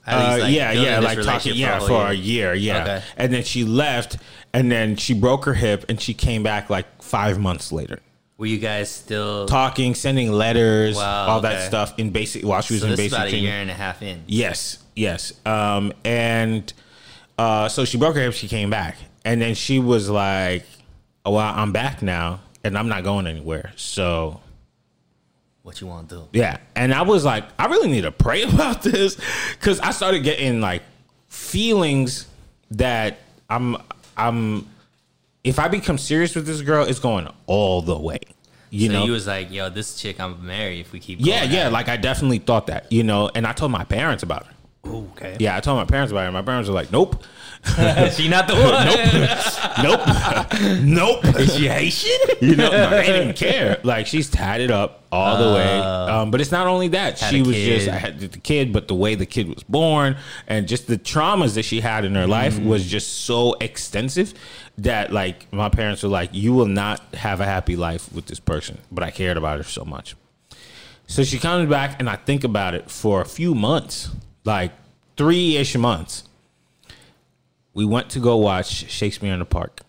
At Uh, least, like, yeah, yeah, like talking, yeah, for a year, yeah. Okay. And then she left, and then she broke her hip, and she came back like five months later, Were you guys still? talking, sending letters, Wow, all that stuff in basic while she was so in basic about a year and a half in. Yes, yes. Um, and uh, so she broke her hip. She came back, and then she was like, oh, "Well, I'm back now, and I'm not going anywhere." So What you want to do? yeah, and I was like, I really need to pray about this because I started getting like feelings that I'm I'm if I become serious with this girl, it's going all the way. You so know, you was like, yo, this chick I'm married if we keep. yeah, going yeah. Like I definitely thought that, you know, and I told my parents about her. Ooh, okay. Yeah, I told my parents about it. My parents were like, "Nope, she not the one. nope, nope." nope. Is she Haitian? You know, no, they didn't care. Like she's tied it up all the way. Um, but it's not only that she was kid. just I had the kid, but the way the kid was born and just the traumas that she had in her life was just so extensive that like my parents were like, "You will not have a happy life with this person." But I cared about her so much. So she comes back, and I think about it for a few months, like three ish months. We went to go watch Shakespeare in the Park.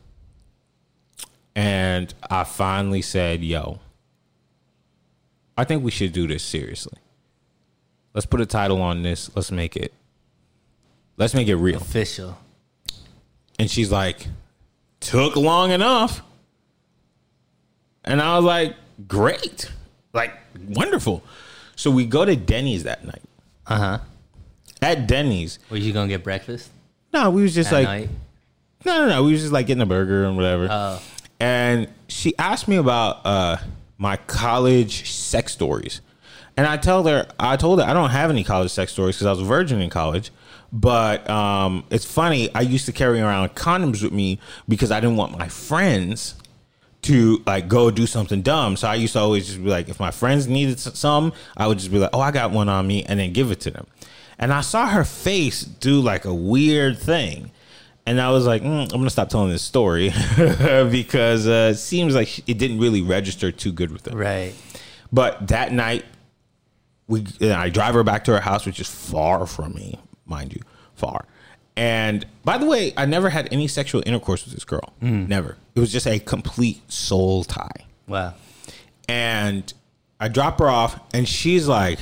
And I finally said, yo, I think we should do this seriously. Let's put a title on this. Let's make it let's make it real. Official. And she's like, took long enough. And I was like, great. Like, wonderful. So we go to Denny's that night. Uh huh. At Denny's. Were you gonna get breakfast No, we was just at like night? no, no, no. We was just like getting a burger and whatever. Oh. And she asked me about uh, my college sex stories, and I told her, I told her I don't have any college sex stories because I was a virgin in college. But um, it's funny. I used to carry around condoms with me because I didn't want my friends to like go do something dumb. So I used to always just be like, if my friends needed some, I would just be like, oh, I got one on me, and then give it to them. And I saw her face do like a weird thing. And I was like, mm, I'm gonna stop telling this story because uh, it seems like it didn't really register too good with them. Right. But that night, we I drive her back to her house, which is far from me, mind you, far. And by the way, I never had any sexual intercourse with this girl. Never. It was just a complete soul tie. Wow. and I drop her off, and she's like,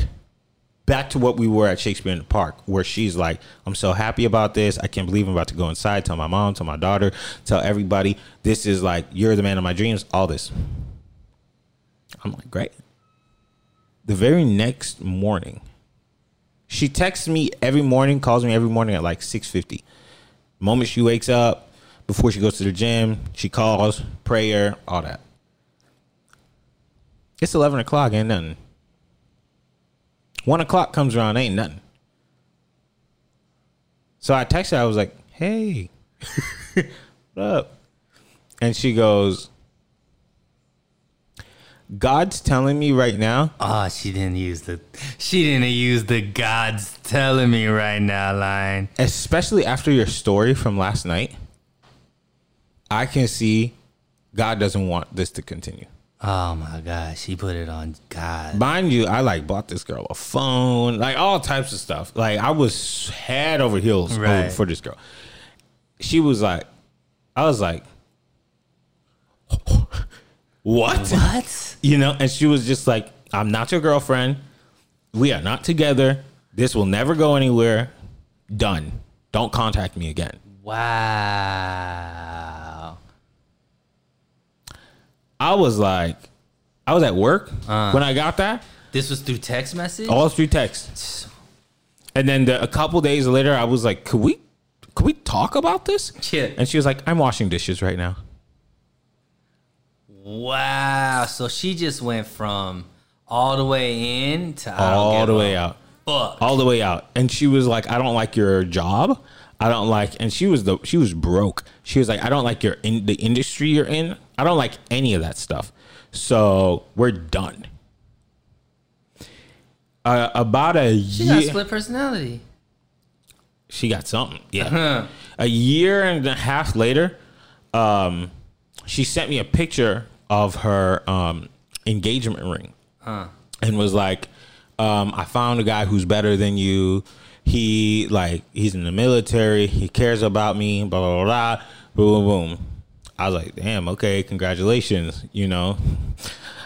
back to what we were at Shakespeare in the Park, where she's like, I'm so happy about this. I can't believe I'm about to go inside, tell my mom, tell my daughter, tell everybody. This is like, you're the man of my dreams, all this. I'm like, great. The very next morning, she texts me every morning, calls me every morning at like 6:50. Moment she wakes up, before she goes to the gym, she calls, prayer, all that. It's eleven o'clock, ain't nothing. One o'clock comes around, ain't nothing. So I texted her, I was like, hey, what up? And she goes, God's telling me right now, Oh, she didn't use the she didn't use the God's telling me right now line. especially after your story from last night, I can see God doesn't want this to continue. Oh my gosh, she put it on God. Mind you, I like bought this girl a phone, like all types of stuff. Like I was head over heels over- Right. for this girl. She was like, I was like, what? What? You know, and she was just like, I'm not your girlfriend. We are not together. This will never go anywhere. Done. Don't contact me again. Wow. I was like, I was at work Uh. when I got that. This was through text message? All through text. And then the, a couple days later, I was like, could we, could we talk about this? Yeah. And she was like, I'm washing dishes right now. Wow. So she just went from all the way in to All the way out. Fuck. All the way out. And she was like, I don't like your job. I don't like, and she was the, she was broke. She was like, I don't like your in the industry you're in. I don't like any of that stuff. So we're done. Uh, about a She got split personality. she got something. Yeah. a year and a half later, um, she sent me a picture of her um, engagement ring and was like, um, I found a guy who's better than you. He like he's in the military. He cares about me. Blah blah blah. blah boom boom boom. I was like, damn, okay, congratulations. You know,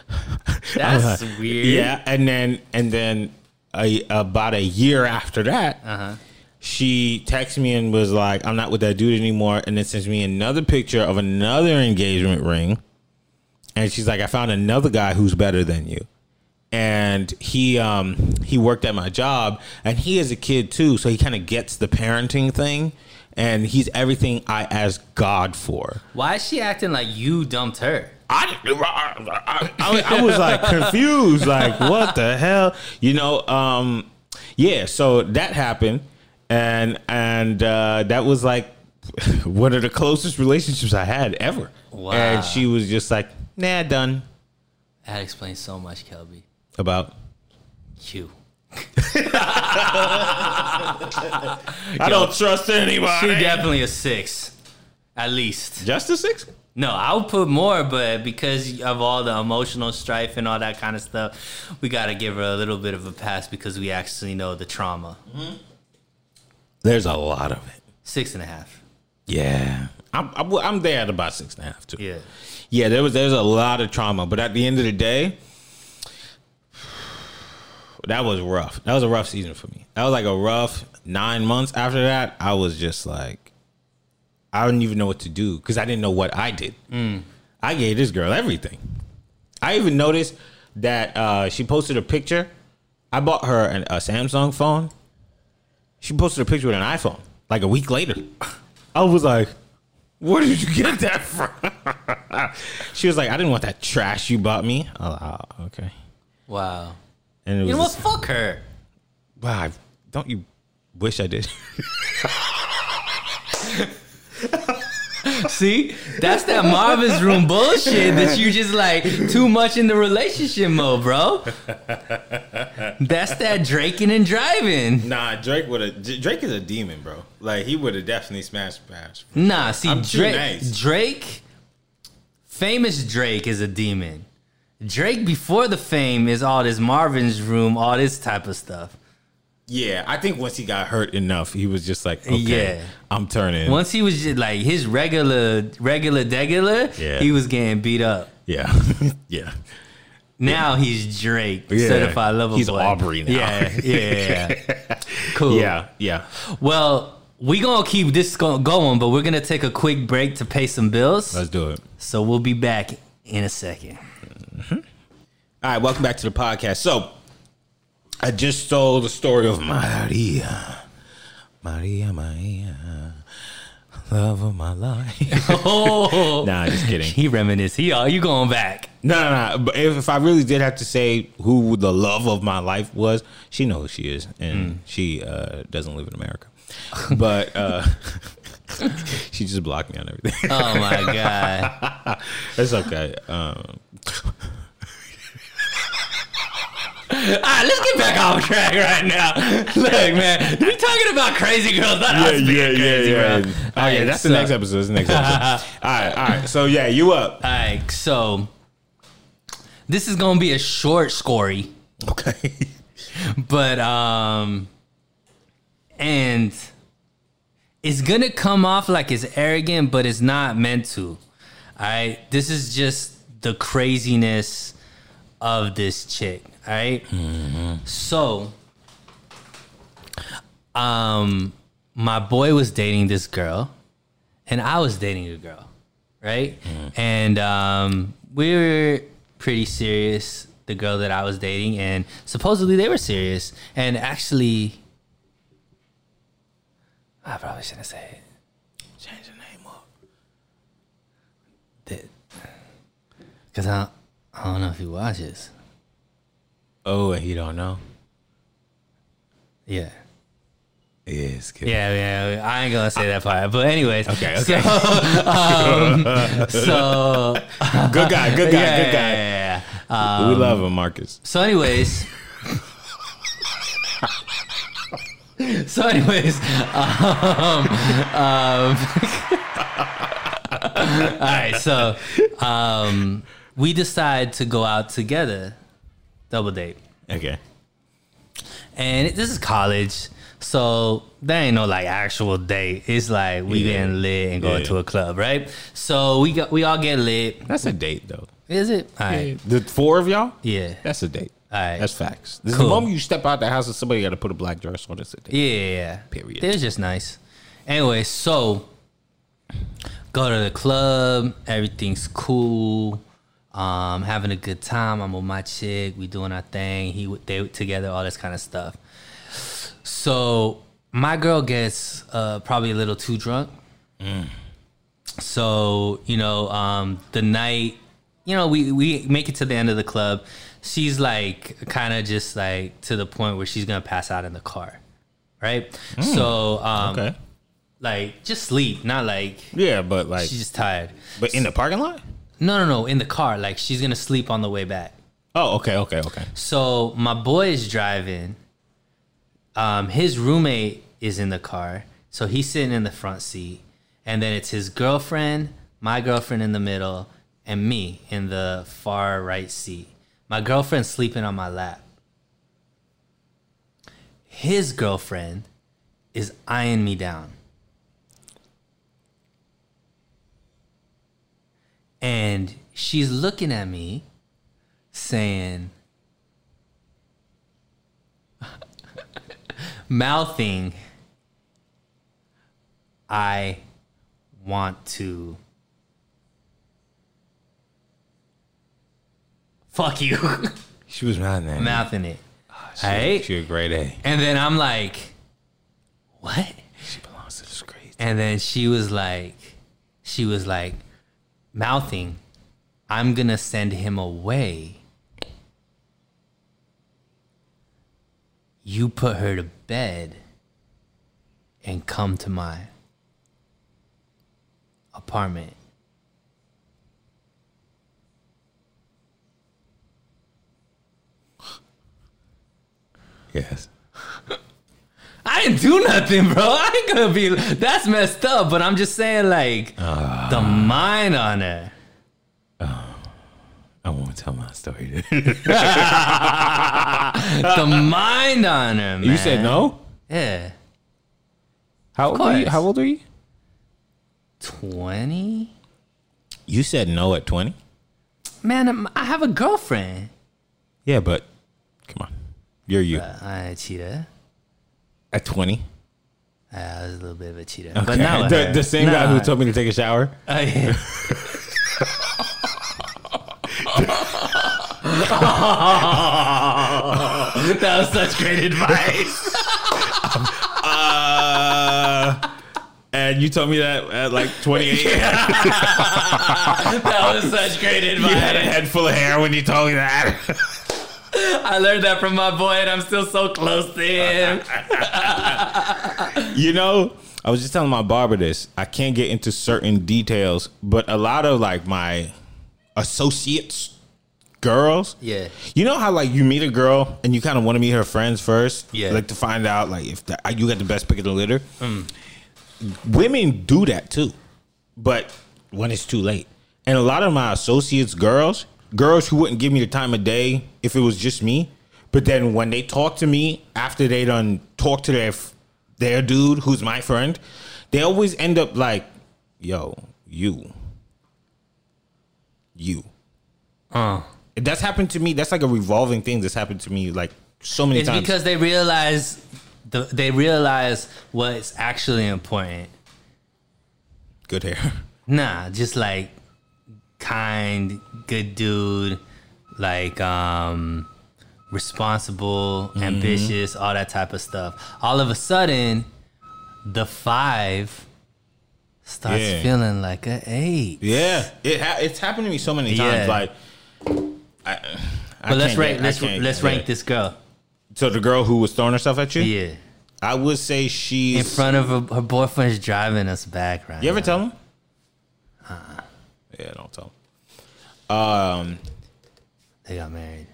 That's weird. yeah, and then and then a, about a year after that, Uh-huh. she texted me and was like, "I'm not with that dude anymore," and then sends me another picture of another engagement ring, and she's like, "I found another guy who's better than you." And he um he worked at my job, and he is a kid too, so he kind of gets the parenting thing, and he's everything I ask God for. Why is she acting like you dumped her? I, I, I, I was like confused, like what the hell, you know? Um, yeah. So that happened, and and uh, that was like one of the closest relationships I had ever. Wow. And she was just like, "Nah, done." That explains so much, Kelby. About You. I don't trust anybody. She definitely a six, at least. just a six. No, I would put more, but because of all the emotional strife and all that kind of stuff, we got to give her a little bit of a pass because we actually know the trauma. Mm-hmm. There's a lot of it. Six and a half. Yeah, I'm I'm, I'm there at about six and a half too. Yeah. yeah, there was there's a lot of trauma, but at the end of the day, that was rough. That was a rough season for me. That was like a rough nine months. After that, I was just like, I didn't even know what to do because I didn't know what I did. I gave this girl everything. I even noticed that uh, she posted a picture. I bought her an, a Samsung phone. She posted a picture with an iPhone like a week later. I was like, where did you get that from? she was like, I didn't want that trash you bought me. Like, oh, okay. Wow. And it was You know what? Fuck her. wow, I- don't you wish I did? See, that's that Marvin's room bullshit that you just like too much in the relationship mode, bro. That's that draking and driving. nah, Drake would have. Drake is a demon, bro. Like he would have definitely smashed smash. Nah, see, I'm too Drake, nice. Drake, famous Drake is a demon. Drake before the fame is all this Marvin's room, all this type of stuff. Yeah, I think once he got hurt enough, he was just like, okay, Yeah. I'm turning. Once he was just like his regular, regular, degular, Yeah. he was getting beat up. Yeah, yeah. Now he's Drake, Yeah. certified lover He's boy. Aubrey now. Yeah, yeah, yeah. cool. Yeah, yeah. Well, we're gonna keep this going, but we're gonna take a quick break to pay some bills. Let's do it. So we'll be back in a second. All right, welcome back to the podcast. So, I just told the story of Maria, Maria, Maria, love of my life. Oh, nah, just kidding. he reminisce. He, are you going back? No, no, no. But if, if I really did have to say who the love of my life was, she knows who she is, and she uh, doesn't live in America. But uh, she just blocked me on everything. Oh my god. it's okay. Um, All right, let's get back on track right now. Look, man, we talking about crazy girls, not us being crazy, bro. Oh All yeah, that's so- the next episode. That's the next episode. all right, all right. So yeah, you up? All right, so this is gonna be a short story, Okay. but um, and it's gonna come off like it's arrogant, but it's not meant to. All right, this is just the craziness of this chick. Right? so um, my boy was dating this girl, and I was dating a girl, right? And um, we were pretty serious. The girl that I was dating, and supposedly they were serious. And actually, I probably shouldn't say it. Change the name up. That, Cause I, I don't know if he watches. Oh, and he don't know. Yeah. Yes. Good. Yeah, yeah. I ain't gonna say that part. But anyways. Okay, okay. So, um, so Good guy. Good guy. yeah, good guy. yeah, yeah, yeah. we love him, Marcus. So, anyways. so, anyways. Um, um, all right. So, um, we decide to go out together, double date. Okay. And this is college, so there ain't no like actual date. It's like we Yeah. getting lit and going Yeah. to a club, right? So we got we all get lit. That's a date, though. Is it? All right. The four of y'all. Yeah. That's a date. All right. That's facts. This is the moment you step out the house and somebody got to put a black dress on. It's a date. Yeah, yeah, yeah. Period. It was just nice. Anyway, so go to the club. Everything's cool. Um, having a good time. I'm with my chick. We doing our thing. He they together. All this kind of stuff. So my girl gets uh, probably a little too drunk. So you know, um, the night, you know, we we make it to the end of the club. She's like kind of just like to the point where she's gonna pass out in the car, right? So um, Okay. like just sleep, not like Yeah, but like, she's just tired. but in the parking lot. No, no, no, in the car. Like she's gonna sleep on the way back. Oh, okay, okay, okay. So my boy is driving. Um, his roommate is in the car, so he's sitting in the front seat, and then it's his girlfriend, my girlfriend in the middle, and me in the far right seat. My girlfriend's sleeping on my lap. His girlfriend is eyeing me down. And she's looking at me saying, mouthing, I want to fuck you, She was mouthing at mouthing it. Ah, she, Hey. she a great A. And then I'm like, what? She belongs to the streets. And then she was like, she was like, mouthing, I'm gonna send him away. You put her to bed and come to my apartment. Yes. I didn't do nothing, bro. I ain't gonna be. That's messed up. But I'm just saying, like, the mind on her. I won't tell my story. The mind on her, man. you said no. Yeah. How old are you? How old are you? 20? You said no at twenty. Man, I'm, I have a girlfriend. Yeah, but come on, you're you Uh, I cheater. At 20. Uh, I was a little bit of a cheater. Okay. But now the, the same guy who told told me to take a shower. Oh, yeah. that was such great advice. Uh, and you told me that at like 28. That was such great advice. you had a advice. head full of hair when you told me that. I learned that from my boy, and I'm still so close to him. you know, I was just telling my barber this. I can't get into certain details, but a lot of like my associates, girls, Yeah. You know how like you meet a girl and you kind of want to meet her friends first, Yeah. like to find out like if the, uh, you got the best pick of the litter. Mm. Women do that too, but when it's too late. And a lot of my associates, girls, girls who wouldn't give me the time of day if it was just me, but then when they talk to me after they done talk to their their dude who's my friend, they always end up like, "Yo, you, you." Uh, That's happened to me. That's like a revolving thing. That's happened to me like so many it's times. because they realize the, they realize what's actually important. good hair. Nah, just like kind, good dude, like um responsible, Mm-hmm. ambitious, all that type of stuff. All of a sudden, the five starts Yeah. feeling like a eight. Yeah, it ha- it's happened to me so many Yeah. times. Like, I, I But let's rank get- let's let's rank it. this girl. So the girl who was throwing herself at you, Yeah. I would say she's. In front of her, her boyfriend's driving us back right you ever now. tell him? Yeah, don't tell him. Um, They got married.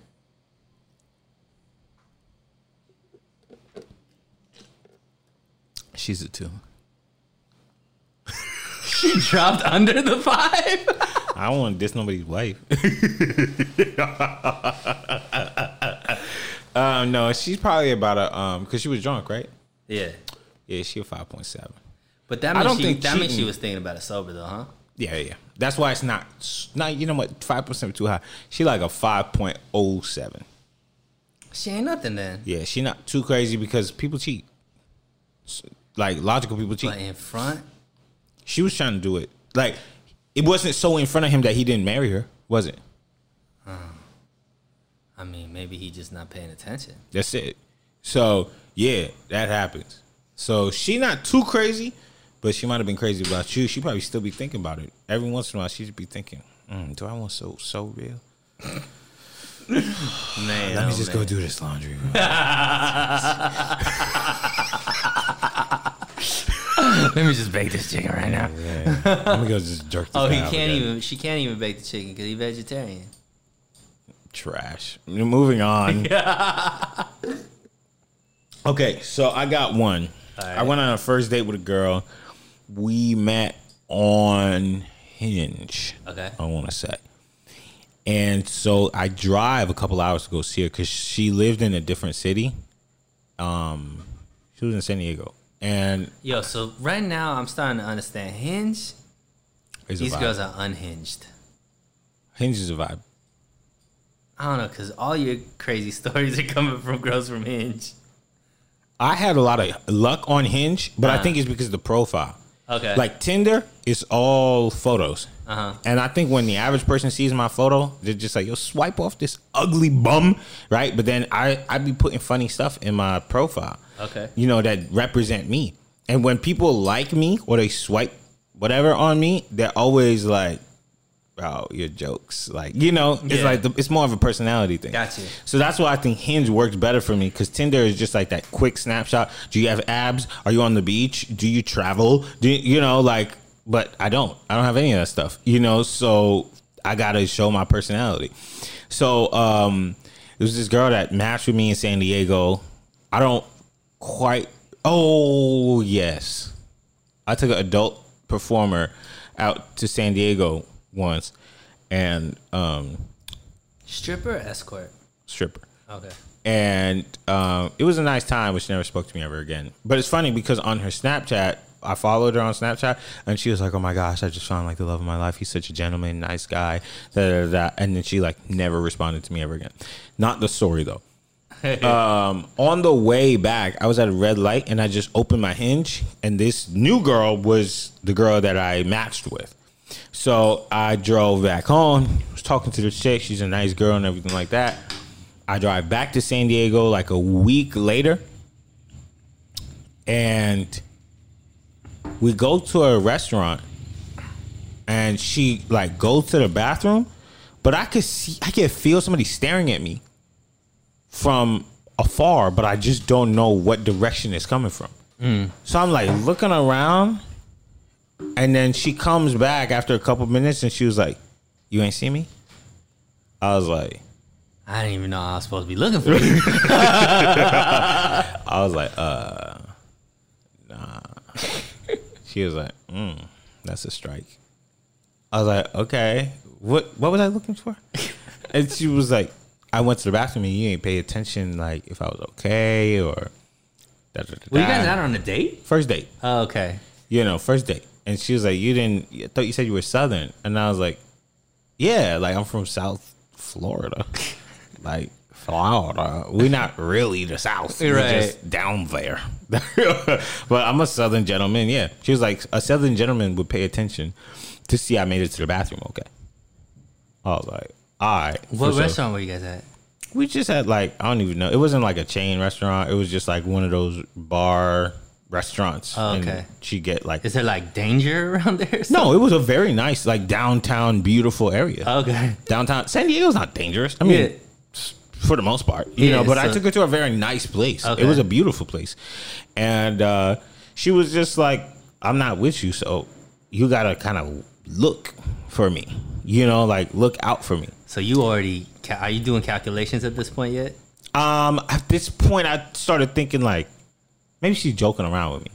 she's a two. She dropped under the five. I don't want to diss nobody's wife. um, no, she's probably about a um, because she was drunk, right? yeah. Yeah, she a five point seven. But that I means don't she, think that means she was thinking about it sober though, huh? Yeah, yeah. That's why it's not not you know what five percent too high. She like a five point oh seven. She ain't nothing then. Yeah, she not too crazy because people cheat. Like logical people cheat. But in front, She was trying to do it. Like it wasn't so in front of him that he didn't marry her, was it? I mean, maybe he just not paying attention. That's it. So yeah, that happens. So she not too crazy, but she might have been crazy about you. She probably still be thinking about it. Every once in a while, she'd be thinking, mm, "Do I want so so real? Man, Let me just man. go do this laundry." Let me just bake this chicken right now. yeah. Let me go just jerk. Oh, he can't again. even. She can't even bake the chicken because he's vegetarian. trash. Moving on. okay, so I got one. I went on a first date with a girl. We met on Hinge. Okay. I want to say. And so I drive a couple hours to go see her because she lived in a different city. Um, she was in San Diego, and Yo, so right now I'm starting to understand Hinge. These girls are unhinged. Hinge is a vibe. I don't know, cause all your crazy stories are coming from girls from Hinge. I had a lot of luck on Hinge, but I Uh-huh. think it's because of the profile. Okay. Like Tinder is all photos. Uh-huh. And I think when the average person sees my photo, they're just like, yo, swipe off this ugly bum, right? But then I, I be putting funny stuff in my profile. Okay. You know, that represent me. And when people like me or they swipe whatever on me, they're always like, bro, your jokes. Like, you know, it's Yeah. like, the, it's more of a personality thing. Gotcha. So that's why I think Hinge works better for me because Tinder is just like that quick snapshot. Do you have abs? Are you on the beach? Do you travel? Do you, you know like? But I don't. I don't have any of that stuff. You know, so I gotta show my personality. So um, there was this girl that matched with me in San Diego. I don't quite. Oh yes, I took an adult performer out to San Diego once, and um, Stripper escort? stripper Okay. and um, it was a nice time, but she never spoke to me ever again. But it's funny because on her Snapchat, I followed her on Snapchat, and she was like, "Oh my gosh, I just found like the love of my life. He's such a gentleman, nice guy." Da, da, da. And then she like never responded to me ever again. Not the story though. um, on the way back, I was at a red light, and I just opened my hinge, and this new girl was the girl that I matched with. So I drove back home. Was talking to the chick. She's a nice girl and everything like that. I drive back to San Diego like a week later, and we go to a restaurant, and she like goes to the bathroom, but I could see, I could feel somebody staring at me from afar, but I just don't know what direction it's coming from. Mm. So I'm like looking around, and then she comes back after a couple minutes, and she was like, "You ain't see me." I was like. I didn't even know I was supposed to be looking for you. I was like, uh, nah. she was like, mm, that's a strike. I was like, okay. What what was I looking for? and she was like, I went to the bathroom and you ain't pay attention, like if I was okay or. Da, da, da, Were you guys out on a date? First date, Oh, okay. you know, first date. And she was like, you didn't. I thought you said you were Southern, and I was like, yeah, like I'm from South Florida, like Florida. We're not really the South, we're Right. just down there. but I'm a Southern gentleman. Yeah, she was like, a Southern gentleman would pay attention to see I made it to the bathroom. Okay, I was like, all right. What sure. restaurant were you guys at? We just had like I don't even know. It wasn't like a chain restaurant. It was just like one of those bar restaurants. Oh, And okay. she get like Is there like danger around there? or no. It was a very nice like downtown beautiful area. Okay. downtown San Diego's not dangerous. I mean, Yeah. for the most part, you Yeah, know. But I took her to a very nice place. Okay. It was a beautiful place, and uh, she was just like, "I'm not with you, so you gotta kind of look for me, you know, like look out for me." So you already are you doing calculations at this point yet? Um, at this point, I started thinking like, maybe she's joking around with me,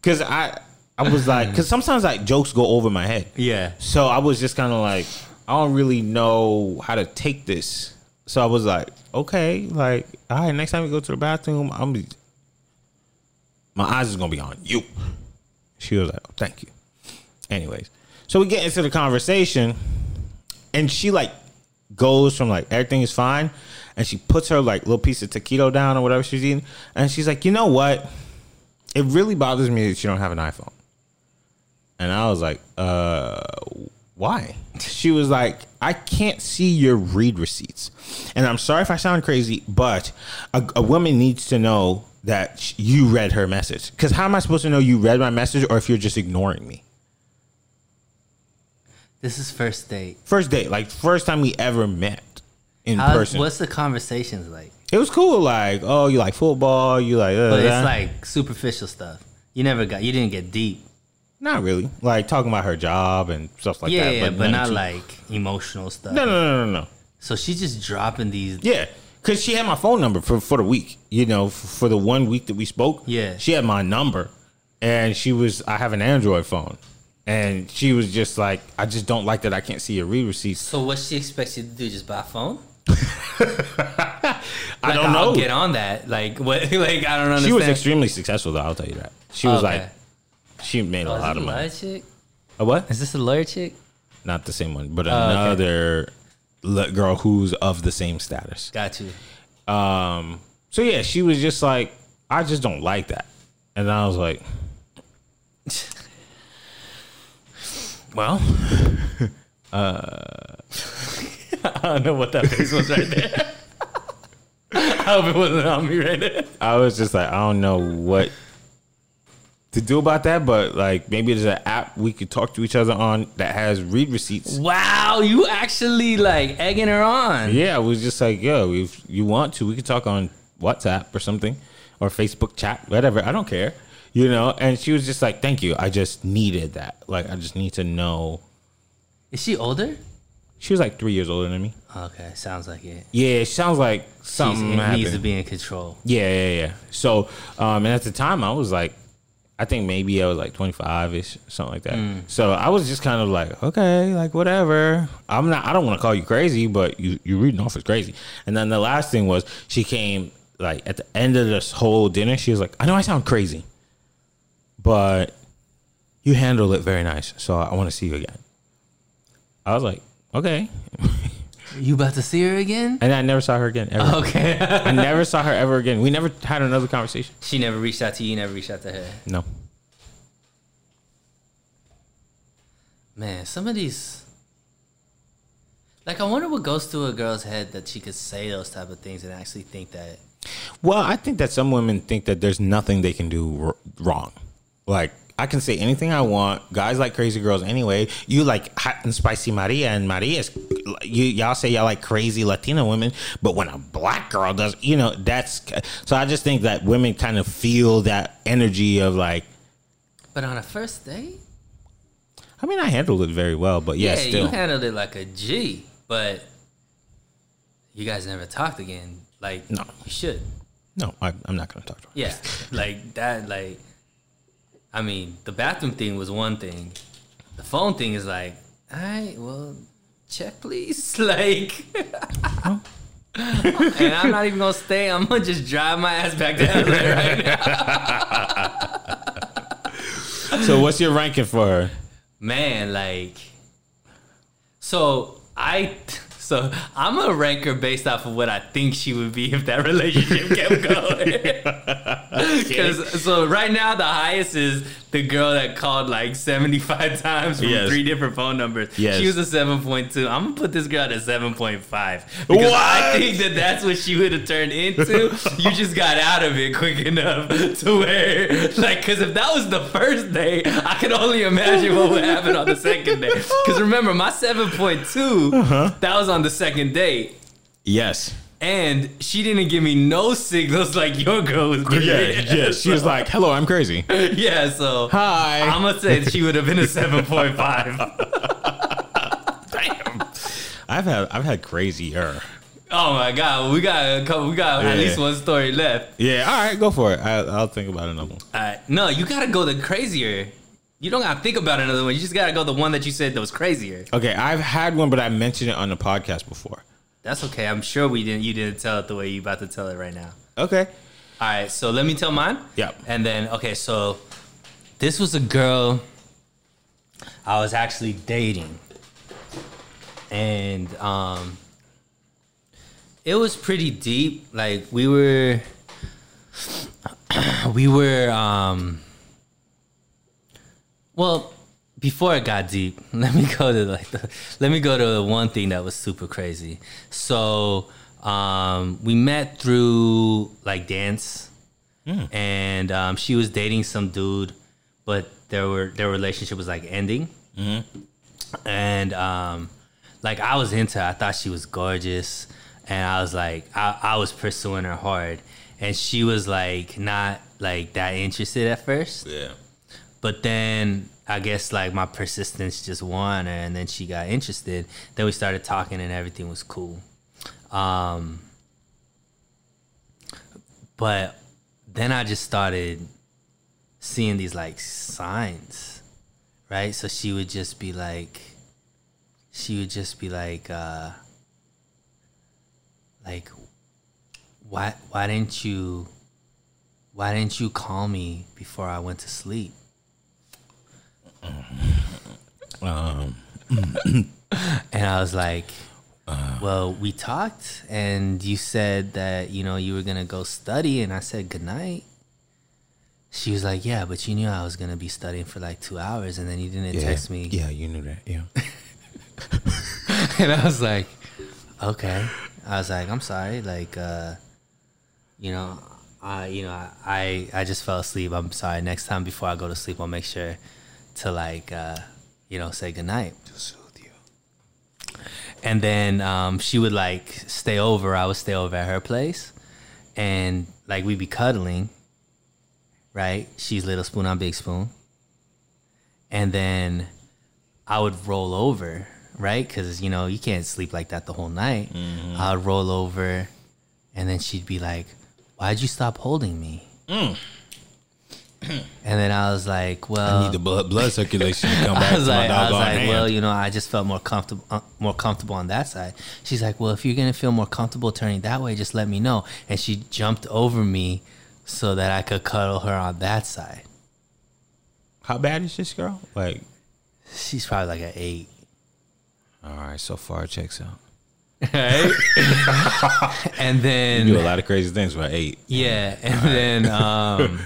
because I, I was like, because sometimes like jokes go over my head. Yeah. So I was just kind of like, I don't really know how to take this. So I was like, okay, like, all right, next time we go to the bathroom, I'm be, my eyes is gonna be on you. She was like, oh, thank you. Anyways, so we get into the conversation, and she like goes from like everything is fine, and she puts her like little piece of taquito down or whatever she's eating, and she's like, you know what? It really bothers me that you don't have an iPhone. And I was like, uh, why? She was like, I can't see your read receipts. And I'm sorry if I sound crazy, but a, a woman needs to know that you read her message. Because how am I supposed to know you read my message or if you're just ignoring me? This is first date. First date, like first time we ever met in How, person. what's the conversations like? It was cool. Like, oh, you like football? You like, uh, But uh. it's like superficial stuff. You never got. You didn't get deep. not really. Like talking about her job and stuff like yeah, that. yeah, but, nothing not too- like emotional stuff. No, no, no, no, no. So she's just dropping these. Yeah, because she had my phone number for, for the week. You know, f- for the one week that we spoke. Yeah. she had my number, and she was. I have an Android phone, and she was just like, I just don't like that I can't see your read receipts. So what she expects you to do? Just buy a phone? I Like, don't I'll know. get on that. Like what? Like I don't understand. She was extremely successful, though. I'll tell you that. She was Okay. like, she made a Oh, is lot of money. chick? A what? Is this a lawyer chick? Not the same one, but Oh, another le- girl who's of the same status. Got you. Um, so yeah, she was just like, I just don't like that. And I was like, well, I don't know what that face was right there. I hope it wasn't on me right there. I was just like, I don't know what to do about that, but like maybe there's an app we could talk to each other on that has read receipts. Wow, you actually like egging her on. Yeah, I was just like, yo, if you want to, we could talk on WhatsApp or something or Facebook chat, whatever. I don't care. You know, and she was just like, "Thank you. I just needed that. Like, I just need to know." Is she older? She was like three years older than me. Okay, sounds like it. Yeah, it sounds like something it happened. needs to be in control. yeah, yeah, yeah. So, um, and at the time, I was like, I think maybe I was like twenty five ish, something like that. Mm. So I was just kind of like, okay, like whatever. I'm not. I don't want to call you crazy, but you you reading off is crazy. And then the last thing was she came like at the end of this whole dinner. She was like, I know I sound crazy, but you handle it very nice. So I want to see you again. I was like, okay. You about to see her again? And I never saw her again ever. Okay. I never saw her ever again. We never had another conversation. she never reached out to you. You never reached out to her. No. Man, some of these. Like, I wonder what goes through a girl's head that she could say those type of things and actually think that. Well, I think that some women think that there's nothing they can do r- wrong. Like I can say anything I want. Guys like crazy girls anyway. You like hot and spicy Maria, and Maria is you. Y'all say y'all like crazy Latina women, but when a black girl does, you know, that's so. I just think that women kind of feel that energy of like. But on a first date? I mean, I handled it very well, but yeah, you still. handled it like a G, but you guys never talked again. Like, No. you should. no, I, I'm not going to talk to her. Yeah, like that. Like, I mean, the bathroom thing was one thing. The phone thing is like, all right, well, check please. Like, and I'm not even gonna stay. I'm gonna just drive my ass back to LA right now. So, what's your ranking for her? Man, like, so I. So I'm a ranker based off of what I think she would be if that relationship kept going. Because so right now the highest is the girl that called like 75 times from Yes. three different phone numbers. Yes. She was a 7.2. I'm gonna put this girl at a 7.5 because I think that that's what she would have turned into. you just got out of it quick enough to where like because if that was the first day, I can only imagine what would happen on the second day. Because remember my 7.2 Uh-huh. that was on the second date. Yes. And she didn't give me no signals like your girl was giving. Yeah, me. yeah. She was like, "Hello, I'm crazy." yeah, so Hi. I'm gonna say she would have been a 7.5. Damn, I've had I've had crazier. Oh my god, we got a couple, we got at least one story left. Yeah. All right, go for it. I, I'll think about another one. All right. No, you gotta go the crazier. You don't gotta think about another one. You just gotta go the one that you said that was crazier. Okay, I've had one, but I mentioned it on the podcast before. That's okay. I'm sure we didn't. You didn't tell it the way you about to tell it right now. Okay. All right. So let me tell mine. Yep. And then okay, so this was a girl I was actually dating, and um, it was pretty deep. Like we were, we were um. Well, before it got deep, let me go to like the let me go to the one thing that was super crazy. So um, we met through like dance, and um, she was dating some dude, but their were their relationship was like ending, and um, like I was into. her. I thought she was gorgeous, and I was like I, I was pursuing her hard, and she was like not like that interested at first. Yeah. But then I guess like my persistence just won her, and then she got interested. Then we started talking, and everything was cool. Um, but then I just started seeing these like signs, right? So she would just be like, she would just be like, uh, like, why why didn't you why didn't you call me before I went to sleep? Um. And I was like, well, we talked and you said that, you know, you were going to go study. And I said, good night. She was like, yeah, but you knew I was going to be studying for like two hours. And then you didn't Yeah. text me. Yeah, you knew that. Yeah. and I was like, okay. I was like, I'm sorry. Like, uh, you know, I, you know, I, I just fell asleep. I'm sorry. Next time before I go to sleep, I'll make sure to like, uh, you know, say goodnight. to soothe you. And then um, she would like stay over. I would stay over at her place, and like we'd be cuddling. Right? She's little spoon, I'm big spoon. And then I would roll over, right? Because you know you can't sleep like that the whole night. I would roll over, and then she'd be like, "Why'd you stop holding me?" And then I was like, "Well, I need the blood blood circulation to come back I was like, I was like, hand. well, you know, I just felt more comfortable, uh, more comfortable on that side. She's like, well, if you're gonna feel more comfortable turning that way, just let me know. And she jumped over me so that I could cuddle her on that side. How bad is this girl? Like, She's probably like an eight. all right, so far it checks out. Right? and then You do a lot of crazy things by eight. Yeah, and then um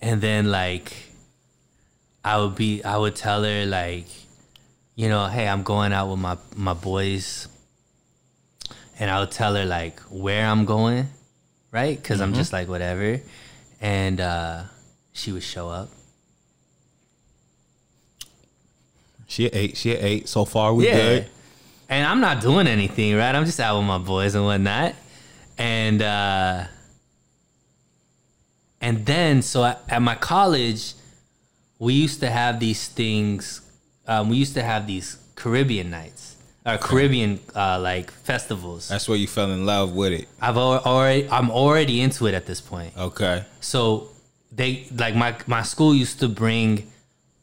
and then like I would be I would tell her like you know, hey, I'm going out with my my boys and I would tell her like where I'm going, right? because I'm just like whatever. And uh she would show up. She ate. She ate. So far we Yeah. good. And I'm not doing anything, right? I'm just out with my boys and whatnot. And uh and then so at, at my college, we used to have these things. Um, we used to have these Caribbean nights or Caribbean uh, like festivals. That's where you fell in love with it. I've already I'm already into it at this point. Okay. So they like my my school used to bring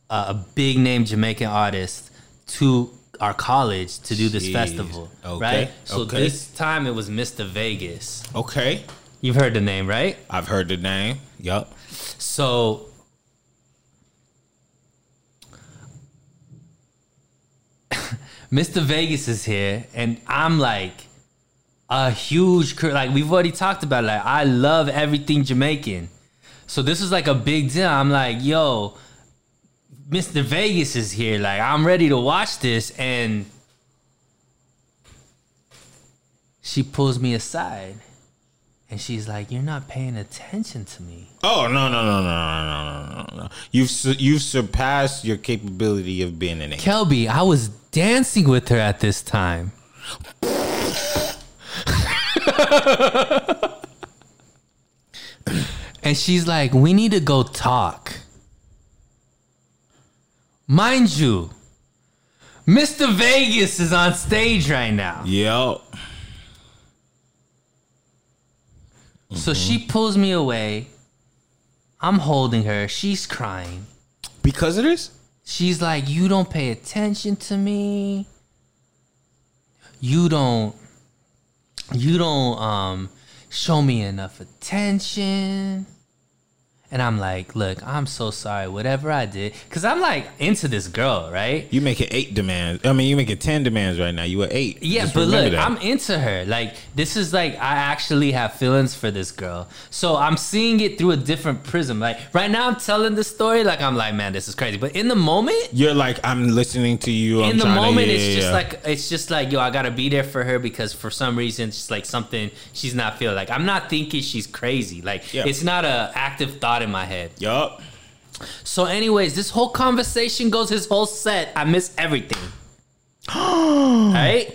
uh, a big name Jamaican artist to our college to do this Jeez. festival, Okay, right? So okay. this time it was Mr. Vegas. Okay. You've heard the name, right? I've heard the name. Yup. So Mr. Vegas is here, and I'm like a huge like we've already talked about. it, Like I love everything Jamaican, so this is like a big deal. I'm like, yo, Mr. Vegas is here. Like I'm ready to watch this, and she pulls me aside, and she's like, "You're not paying attention to me." Oh no no no no no no no no no! You've su- you've surpassed your capability of being an. Kelby, I was dancing with her at this time. and she's like, we need to go talk. Mind you, Mr. Vegas is on stage right now. So she pulls me away. I'm holding her. She's crying. Because of this? She's like, You don't pay attention to me. You don't you don't um show me enough attention. And I'm like, look, I'm so sorry, whatever I did. Cause I'm like into this girl, right? You making eight demands. I mean, you making ten demands right now. You were eight. Yeah, Just but look, that. I'm into her. Like this is like I actually have feelings for this girl. So I'm seeing it through a different prism. Like right now I'm telling the story like I'm like, man, this is crazy. But in the moment, You're like, I'm listening to you. I'm in the trying to- moment yeah, it's yeah, just yeah. like it's just like yo i gotta be there for her because for some reason it's like something she's not feeling like i'm not thinking she's crazy like Yeah. it's not a active thought in my head. Yup. so anyways this whole conversation goes his whole set. I miss everything. Right?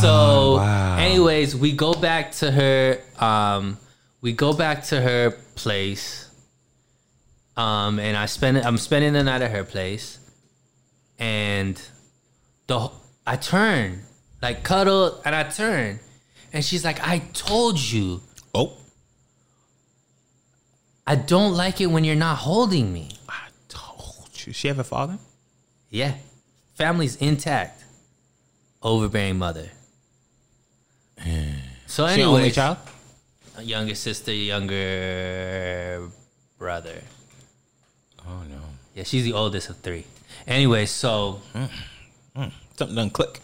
So anyways we go back to her um we go back to her place. Um and i spend i'm spending the night at her place. And the I turn, like cuddle, and I turn, and she's like, "I told you, Oh. I don't like it when you're not holding me." I told you. She have a father? Yeah, family's intact, overbearing mother. So She only anyway, child? younger sister, younger brother. Oh no. Yeah, she's the oldest of three. Anyway, so mm, mm. Something doesn't click.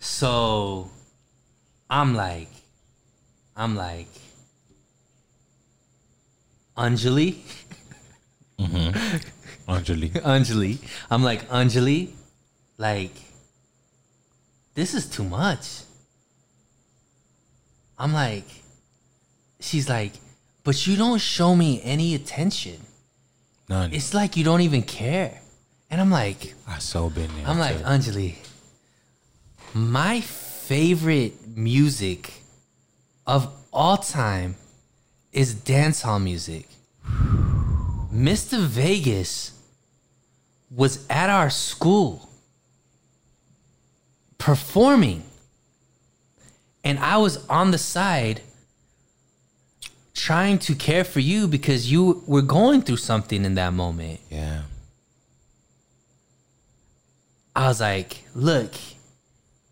So I'm like, I'm like, Anjali, mm-hmm. Anjali. Anjali. I'm like, Anjali, like, this is too much. I'm like, she's like, but you don't show me any attention. None. It's like you don't even care. And I'm like, I so been there. I'm like, too. Anjali, my favorite music of all time is dancehall music. Mr. Vegas was at our school performing, and I was on the side trying to care for you because you were going through something in that moment. yeah. I was like, look,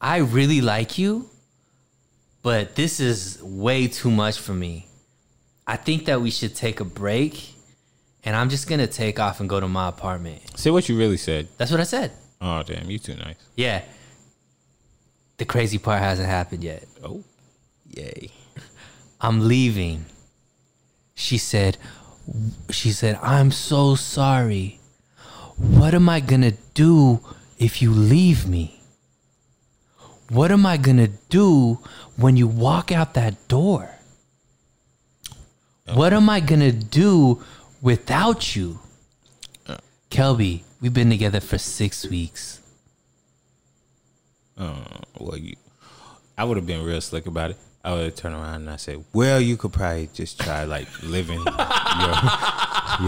I really like you, but this is way too much for me. I think that we should take a break and I'm just gonna take off and go to my apartment. Say what you really said. That's what I said. Oh damn, you too nice. Yeah. The crazy part hasn't happened yet. Oh, yay. I'm leaving. She said, she said, I'm so sorry. What am I gonna do if you leave me? What am I gonna do when you walk out that door? Oh. What am I gonna do without you? Oh. Kelby, we've been together for six weeks. Oh well, you, I would have been real slick about it. I would have turned around and I said, "Well, you could probably just try like living your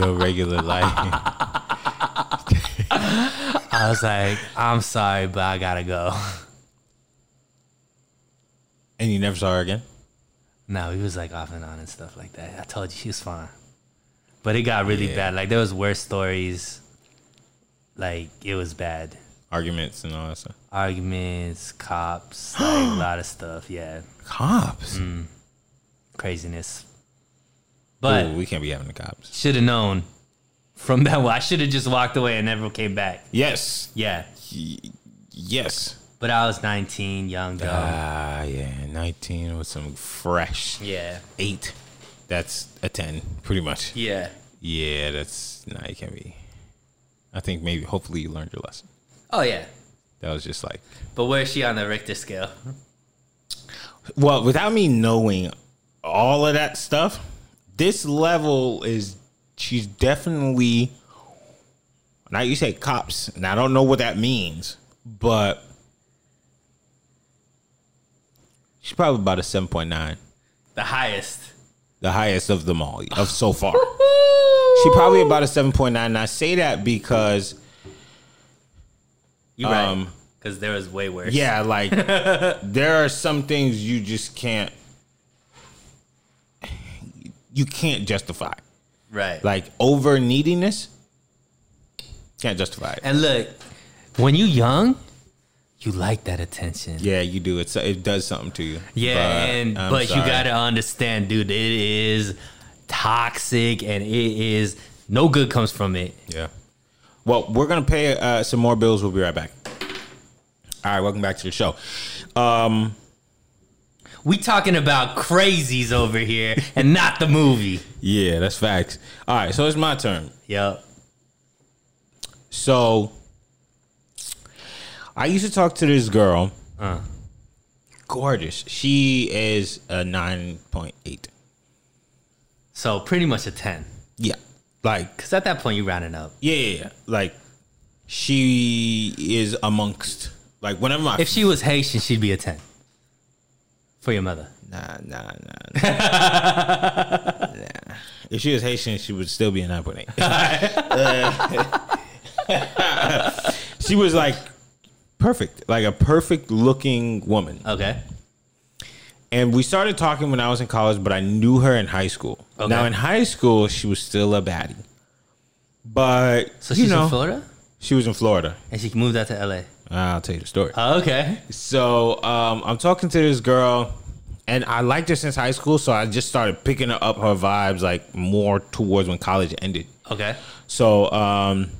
your regular life." I was like, I'm sorry, but I gotta go. And you never saw her again. No, he was like off and on and stuff like that. I told you she was fine. But it got really Yeah. bad. Like there was worse stories. Like it was bad. Arguments and all that stuff. Arguments, cops, like a lot of stuff. Yeah. Cops. Mm. Craziness. But Ooh, we can't be having the cops. should have known from that one. I should have just walked away and never came back. Yes. Yeah. Yes. But I was 19, young, dumb. Ah, yeah. Nineteen with some fresh yeah. eight. That's a ten, pretty much. Yeah. Yeah, that's nah. You can't be. I think maybe, hopefully, you learned your lesson. Oh yeah. That was just like, But where is she on the Richter scale? well, without me knowing all of that stuff, this level is she's definitely. Now you say cops, and I don't know what that means, but she's probably about a seven point nine, The highest. the highest of them all of so far. She probably about a seven point nine. And I say that because You right. Um, Because there was way worse. Yeah, like there are some things you just can't you can't justify. Right. Like over neediness can't justify it. And look, when you young, you like that attention. Yeah, you do. It's it does something to you. Yeah, But and I'm but you gotta understand, dude, it is toxic and it is no good comes from it. Yeah. Well, we're gonna pay uh, some more bills. We'll be right back. All right, welcome back to the show. Um, We talking about crazies over here and not the movie. yeah, that's facts. All right, so it's my turn. Yep. So I used to talk to this girl. Uh. Gorgeous. She is a nine point eight. So pretty much a ten. Yeah. Like Cause at that point you rounding up. yeah, yeah, yeah. Like she is amongst like whenever my If she was Haitian, she'd be a ten. For your mother. nah nah nah. nah. If she was Haitian, she would still be a nine point eight. she was like perfect, like a perfect looking woman. Okay. And we started talking when I was in college, but I knew her in high school. Okay. Now in high school, she was still a baddie. But So you she's know, in Florida? she was in Florida. And she moved out to LA. I'll tell you the story. Oh, okay. So um, I'm talking to this girl, and I liked her since high school. So I just started picking up her vibes like more towards when college ended. Okay. So um,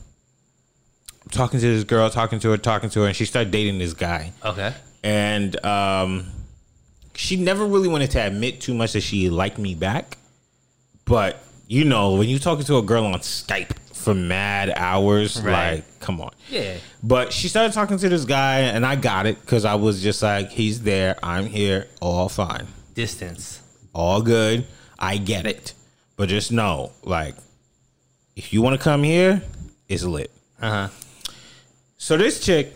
talking to this girl, talking to her, talking to her, and she started dating this guy. Okay. and um, she never really wanted to admit too much that she liked me back. But you know, when you're talking to a girl on Skype for mad hours, Right. like, come on. Yeah. But she started talking to this guy, and I got it because I was just like, he's there, I'm here, all fine, Distance. all good. I get it, but just know, like, if you want to come here, it's lit. Uh huh. So this chick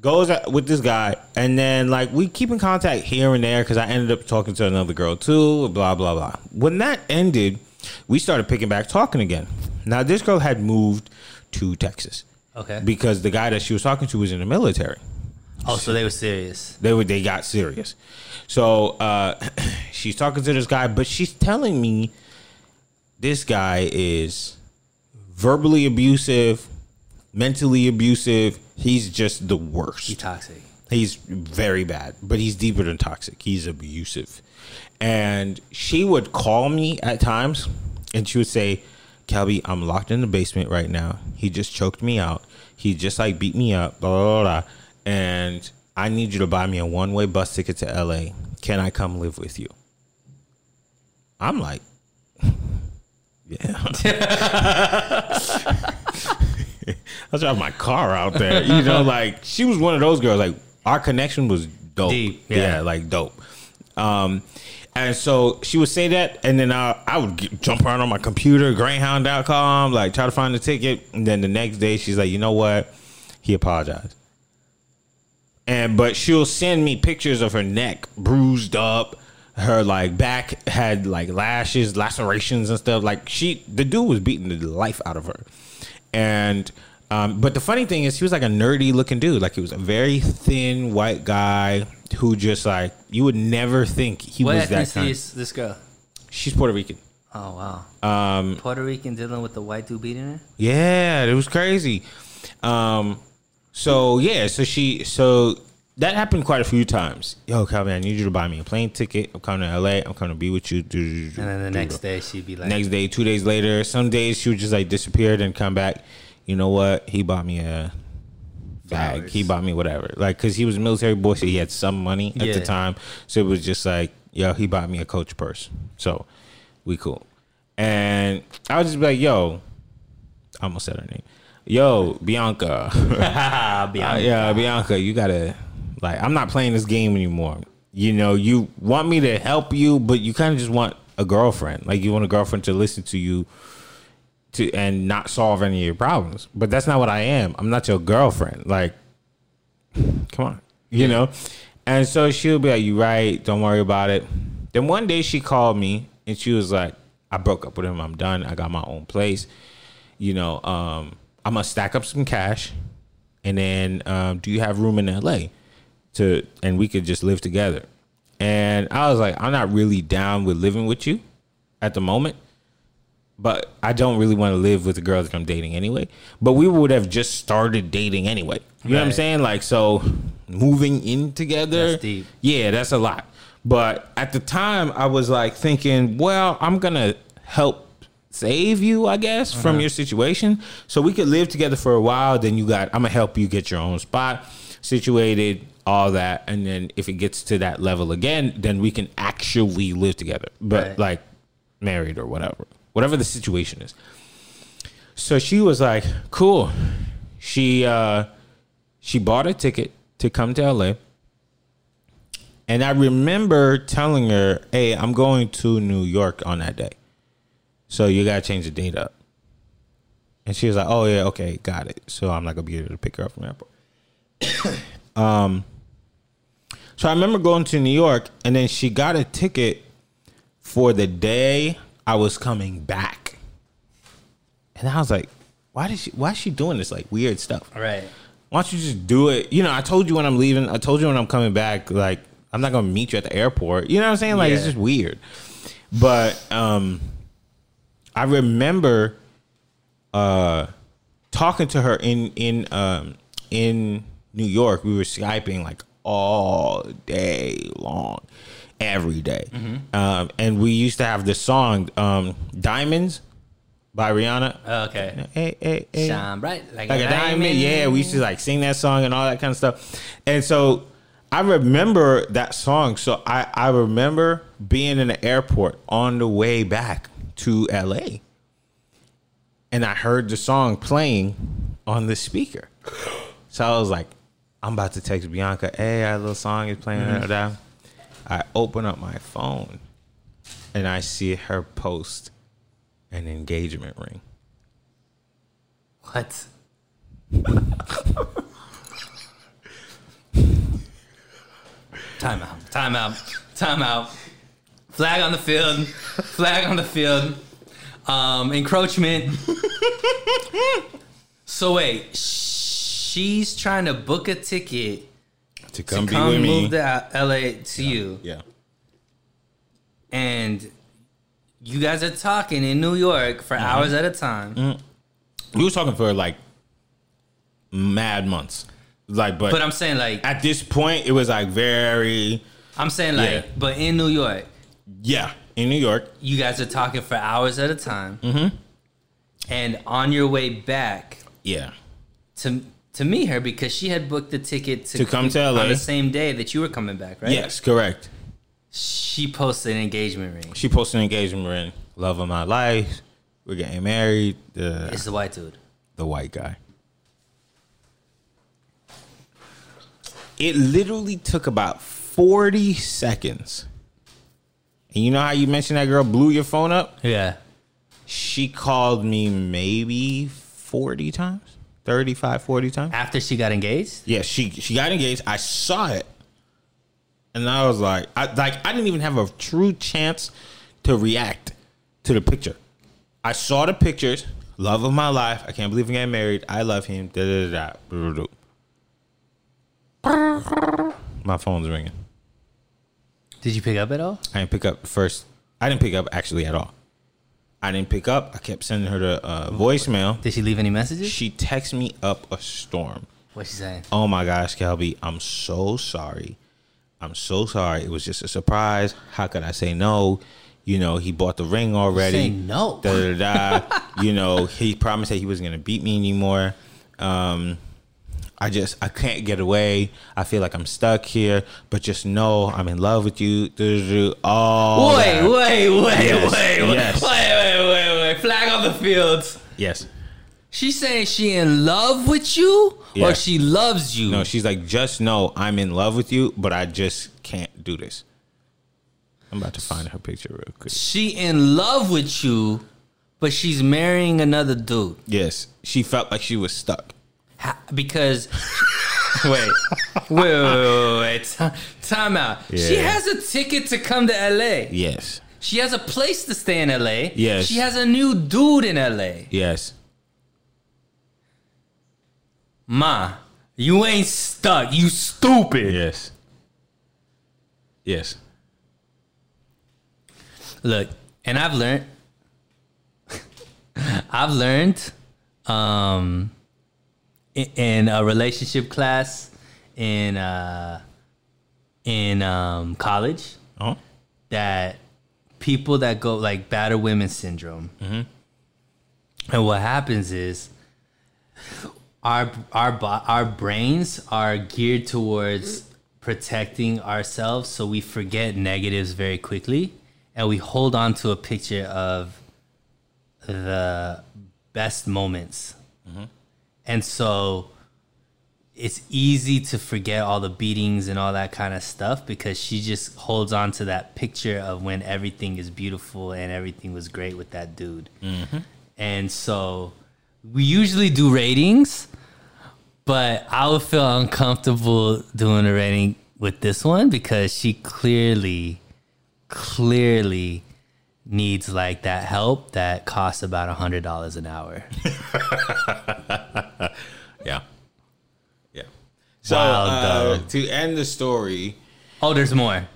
goes with this guy, and then like we keep in contact here and there because I ended up talking to another girl too. Blah blah blah. When that ended, we started picking back talking again. Now this girl had moved to Texas Okay. because the guy that she was talking to was in the military. oh, so they were serious. They were they got serious. So uh, she's talking to this guy, but she's telling me this guy is verbally abusive, mentally abusive. He's just the worst. Be toxic. He's very bad, but he's deeper than toxic. He's abusive. And she would call me at times and she would say, Kelby, I'm locked in the basement right now. He just choked me out. He just like beat me up, blah, blah, blah, blah. And I need you to buy me a one way bus ticket to LA. Can I come live with you? I'm like, yeah. I drive my car out there. You know, like she was one of those girls. Like our connection was dope. Deep, yeah. yeah. like dope. Um, and so she would say that, and then I, I would get, jump around on my computer, Greyhound.com, like try to find the ticket. And then the next day, she's like, you know what? He apologized. And but she'll send me pictures of her neck bruised up. Her like back had like lashes, lacerations and stuff. Like she, the dude was beating the life out of her. And um, but the funny thing is, he was like a nerdy looking dude. Like he was a very thin white guy who just like you would never think he What was that kind. is this girl? She's Puerto Rican. Oh wow. Um, Puerto Rican dealing with the white dude beating her. Yeah, it was crazy. Um, so yeah, so she, so that happened quite a few times. Yo, Calvin, I need you to buy me a plane ticket. I'm coming to LA. I'm coming to be with you. And then the next day she'd be like, next day, two days later, some days she would just like disappear and come back. You know what? He bought me a bag. Flowers. He bought me whatever. Like, cause he was a military boy, so he had some money at the time. So it was just like, yo, he bought me a coach purse. So we cool. And I would just be like, yo, I almost said her name. Yo, Bianca. be Uh, yeah, Bianca, you gotta like. I'm not playing this game anymore. You know, you want me to help you, but you kind of just want a girlfriend. Like you want a girlfriend to listen to you, to and not solve any of your problems. But that's not what I am. I'm not your girlfriend. Like, come on, you know. And so she'll be like, "You right? Don't worry about it." Then one day she called me and she was like, "I broke up with him. I'm done. I got my own place. You know, um, I'm gonna stack up some cash, and then um, do you have room in LA to and we could just live together?" And I was like, "I'm not really down with living with you at the moment." But I don't really want to live with the girl that I'm dating anyway. But we would have just started dating anyway. You know what I'm saying? Like, so moving in together. That's deep. Yeah, that's a lot. But at the time, I was like thinking, well, I'm going to help save you, I guess, from uh-huh. your situation. So we could live together for a while. Then you got, I'm going to help you get your own spot situated, all that. And then if it gets to that level again, then we can actually live together. But Right. like married or whatever, whatever the situation is. So she was like, cool. She, uh, she bought a ticket to come to LA. And I remember telling her, hey, I'm going to New York on that day. So you got to change the date up. And she was like, oh, yeah, okay, got it. So I'm not to be able to pick her up from the airport. um, so I remember going to New York, and then she got a ticket for the day I was coming back. And I was like, why did she, why is she doing this like weird stuff? Right. why don't you just do it? You know, I told you when I'm leaving. I told you when I'm coming back. Like, I'm not gonna meet you at the airport. You know what I'm saying? Like, it's just weird. But um, I remember uh talking to her in in um in New York. We were skyping like all day long, every day. Um, and we used to have this song, um, "Diamonds" by Rihanna. Oh, Okay. Hey, hey, hey Shine bright like, like a diamond. Yeah, we used to like sing that song and all that kind of stuff. And so I remember that song. So I, I remember being in the airport on the way back to LA. And I heard the song playing on the speaker. So I was like, I'm about to text Bianca, hey, our little song is playing. da, da." I open up my phone and I see her post an engagement ring. What? time out. Time out. Time out. Flag on the field. Flag on the field. Um, encroachment. so wait, she's trying to book a ticket To to come, come be with me. move to LA to you, Yeah. and you guys are talking in New York for Mm-hmm. hours at a time. We was talking for like mad months. Like, but, But I'm saying like at this point, it was like very, I'm saying like, Yeah. but in New York, yeah, in New York. you guys are talking for hours at a time. Mm-hmm. And on your way back Yeah. to to meet her because she had booked the ticket to, To come to LA. on the same day that you were coming back, right? Yes, correct. She posted an engagement ring. She posted an engagement ring. Love of my life. We're getting married. The It's the white dude. the white guy. It literally took about 40 seconds. And you know how you mentioned that girl blew your phone up? Yeah. She called me maybe 40 times, 35, 40 times. After she got engaged? Yeah, she she got engaged. I saw it, and I was like, I like I didn't even have a true chance to react to the picture. I saw the pictures. Love of my life. I can't believe I'm getting married. I love him. Da da da. da. My phone's ringing. Did you pick up at all? I didn't pick up first. I didn't pick up actually at all. I didn't pick up. I kept sending her the uh, voicemail. Did she leave any messages? She texted me up a storm. What's she saying? Oh my gosh, Kelby, I'm so sorry. I'm so sorry. It was just a surprise. How could I say no? You know, he bought the ring already. Say no. Da, da, da. you know, he promised that he wasn't gonna beat me anymore. Um, I just I can't get away. I feel like I'm stuck here. But just know I'm in love with you. Oh, wait, wait, wait, Yes, wait, wait, yes. wait, wait, wait, wait. Flag on the field. yes. She's saying she in love with you Yeah. or she loves you. No, she's like, just know I'm in love with you, but I just can't do this. I'm about to find her picture real quick. she in love with you, but she's marrying another dude. Yes, she felt like she was stuck. Because wait, wait, wait, wait, wait. Ti- Time out. She has a ticket to come to LA. Yes, She has a place to stay in LA. Yes. She has a new dude in LA. yes. Ma, you ain't stuck. You stupid. Yes. Yes. Look, and I've learned I've learned um in, a relationship class in uh in um college Oh. that people that go like battered women syndrome. And what happens is our our our brains are geared towards protecting ourselves so we forget negatives very quickly and we hold on to a picture of the best moments and so it's easy to forget all the beatings and all that kind of stuff because she just holds on to that picture of when everything is beautiful and everything was great with that dude. Mm-hmm. And so we usually do ratings, but I would feel uncomfortable doing a rating with this one because she clearly, clearly needs like that help that costs about a hundred dollars an hour. Yeah. Yeah. So Wow, uh, to end the story, Oh, there's more.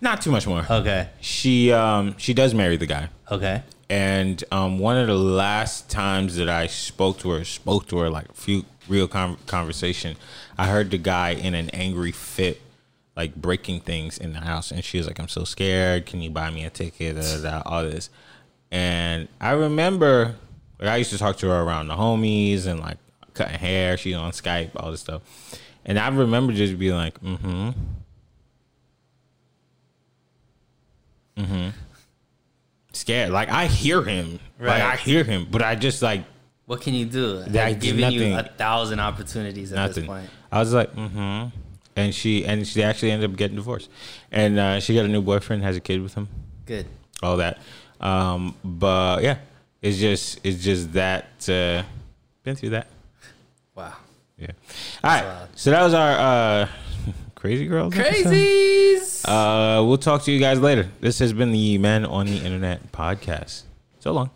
not too much more. Okay. She um she does marry the guy. Okay. And um, one of the last times that I spoke to her, spoke to her like a few real con- conversation, I heard the guy in an angry fit, like breaking things in the house, and she was like, "I'm so scared. Can you buy me a ticket?" Da, da, da, all this, and I remember, like, I used to talk to her around the homies and like cutting hair. She's on Skype, all this stuff, and I remember just being like, "Mm-hmm." Mm hmm. Scared, like I hear him, like Right. I hear him, but I just like What can you do? I've given you a thousand opportunities at nothing. this point. I was like, mm-hmm. And she and she actually ended up getting divorced, and uh, she got a new boyfriend, has a kid with him, Good. all that. Um, but yeah, it's just it's just that uh, been through that. Wow. Yeah. All right. So that was our uh, crazy girls. Crazies. Uh, we'll talk to you guys later. This has been the Men on the Internet podcast. So long.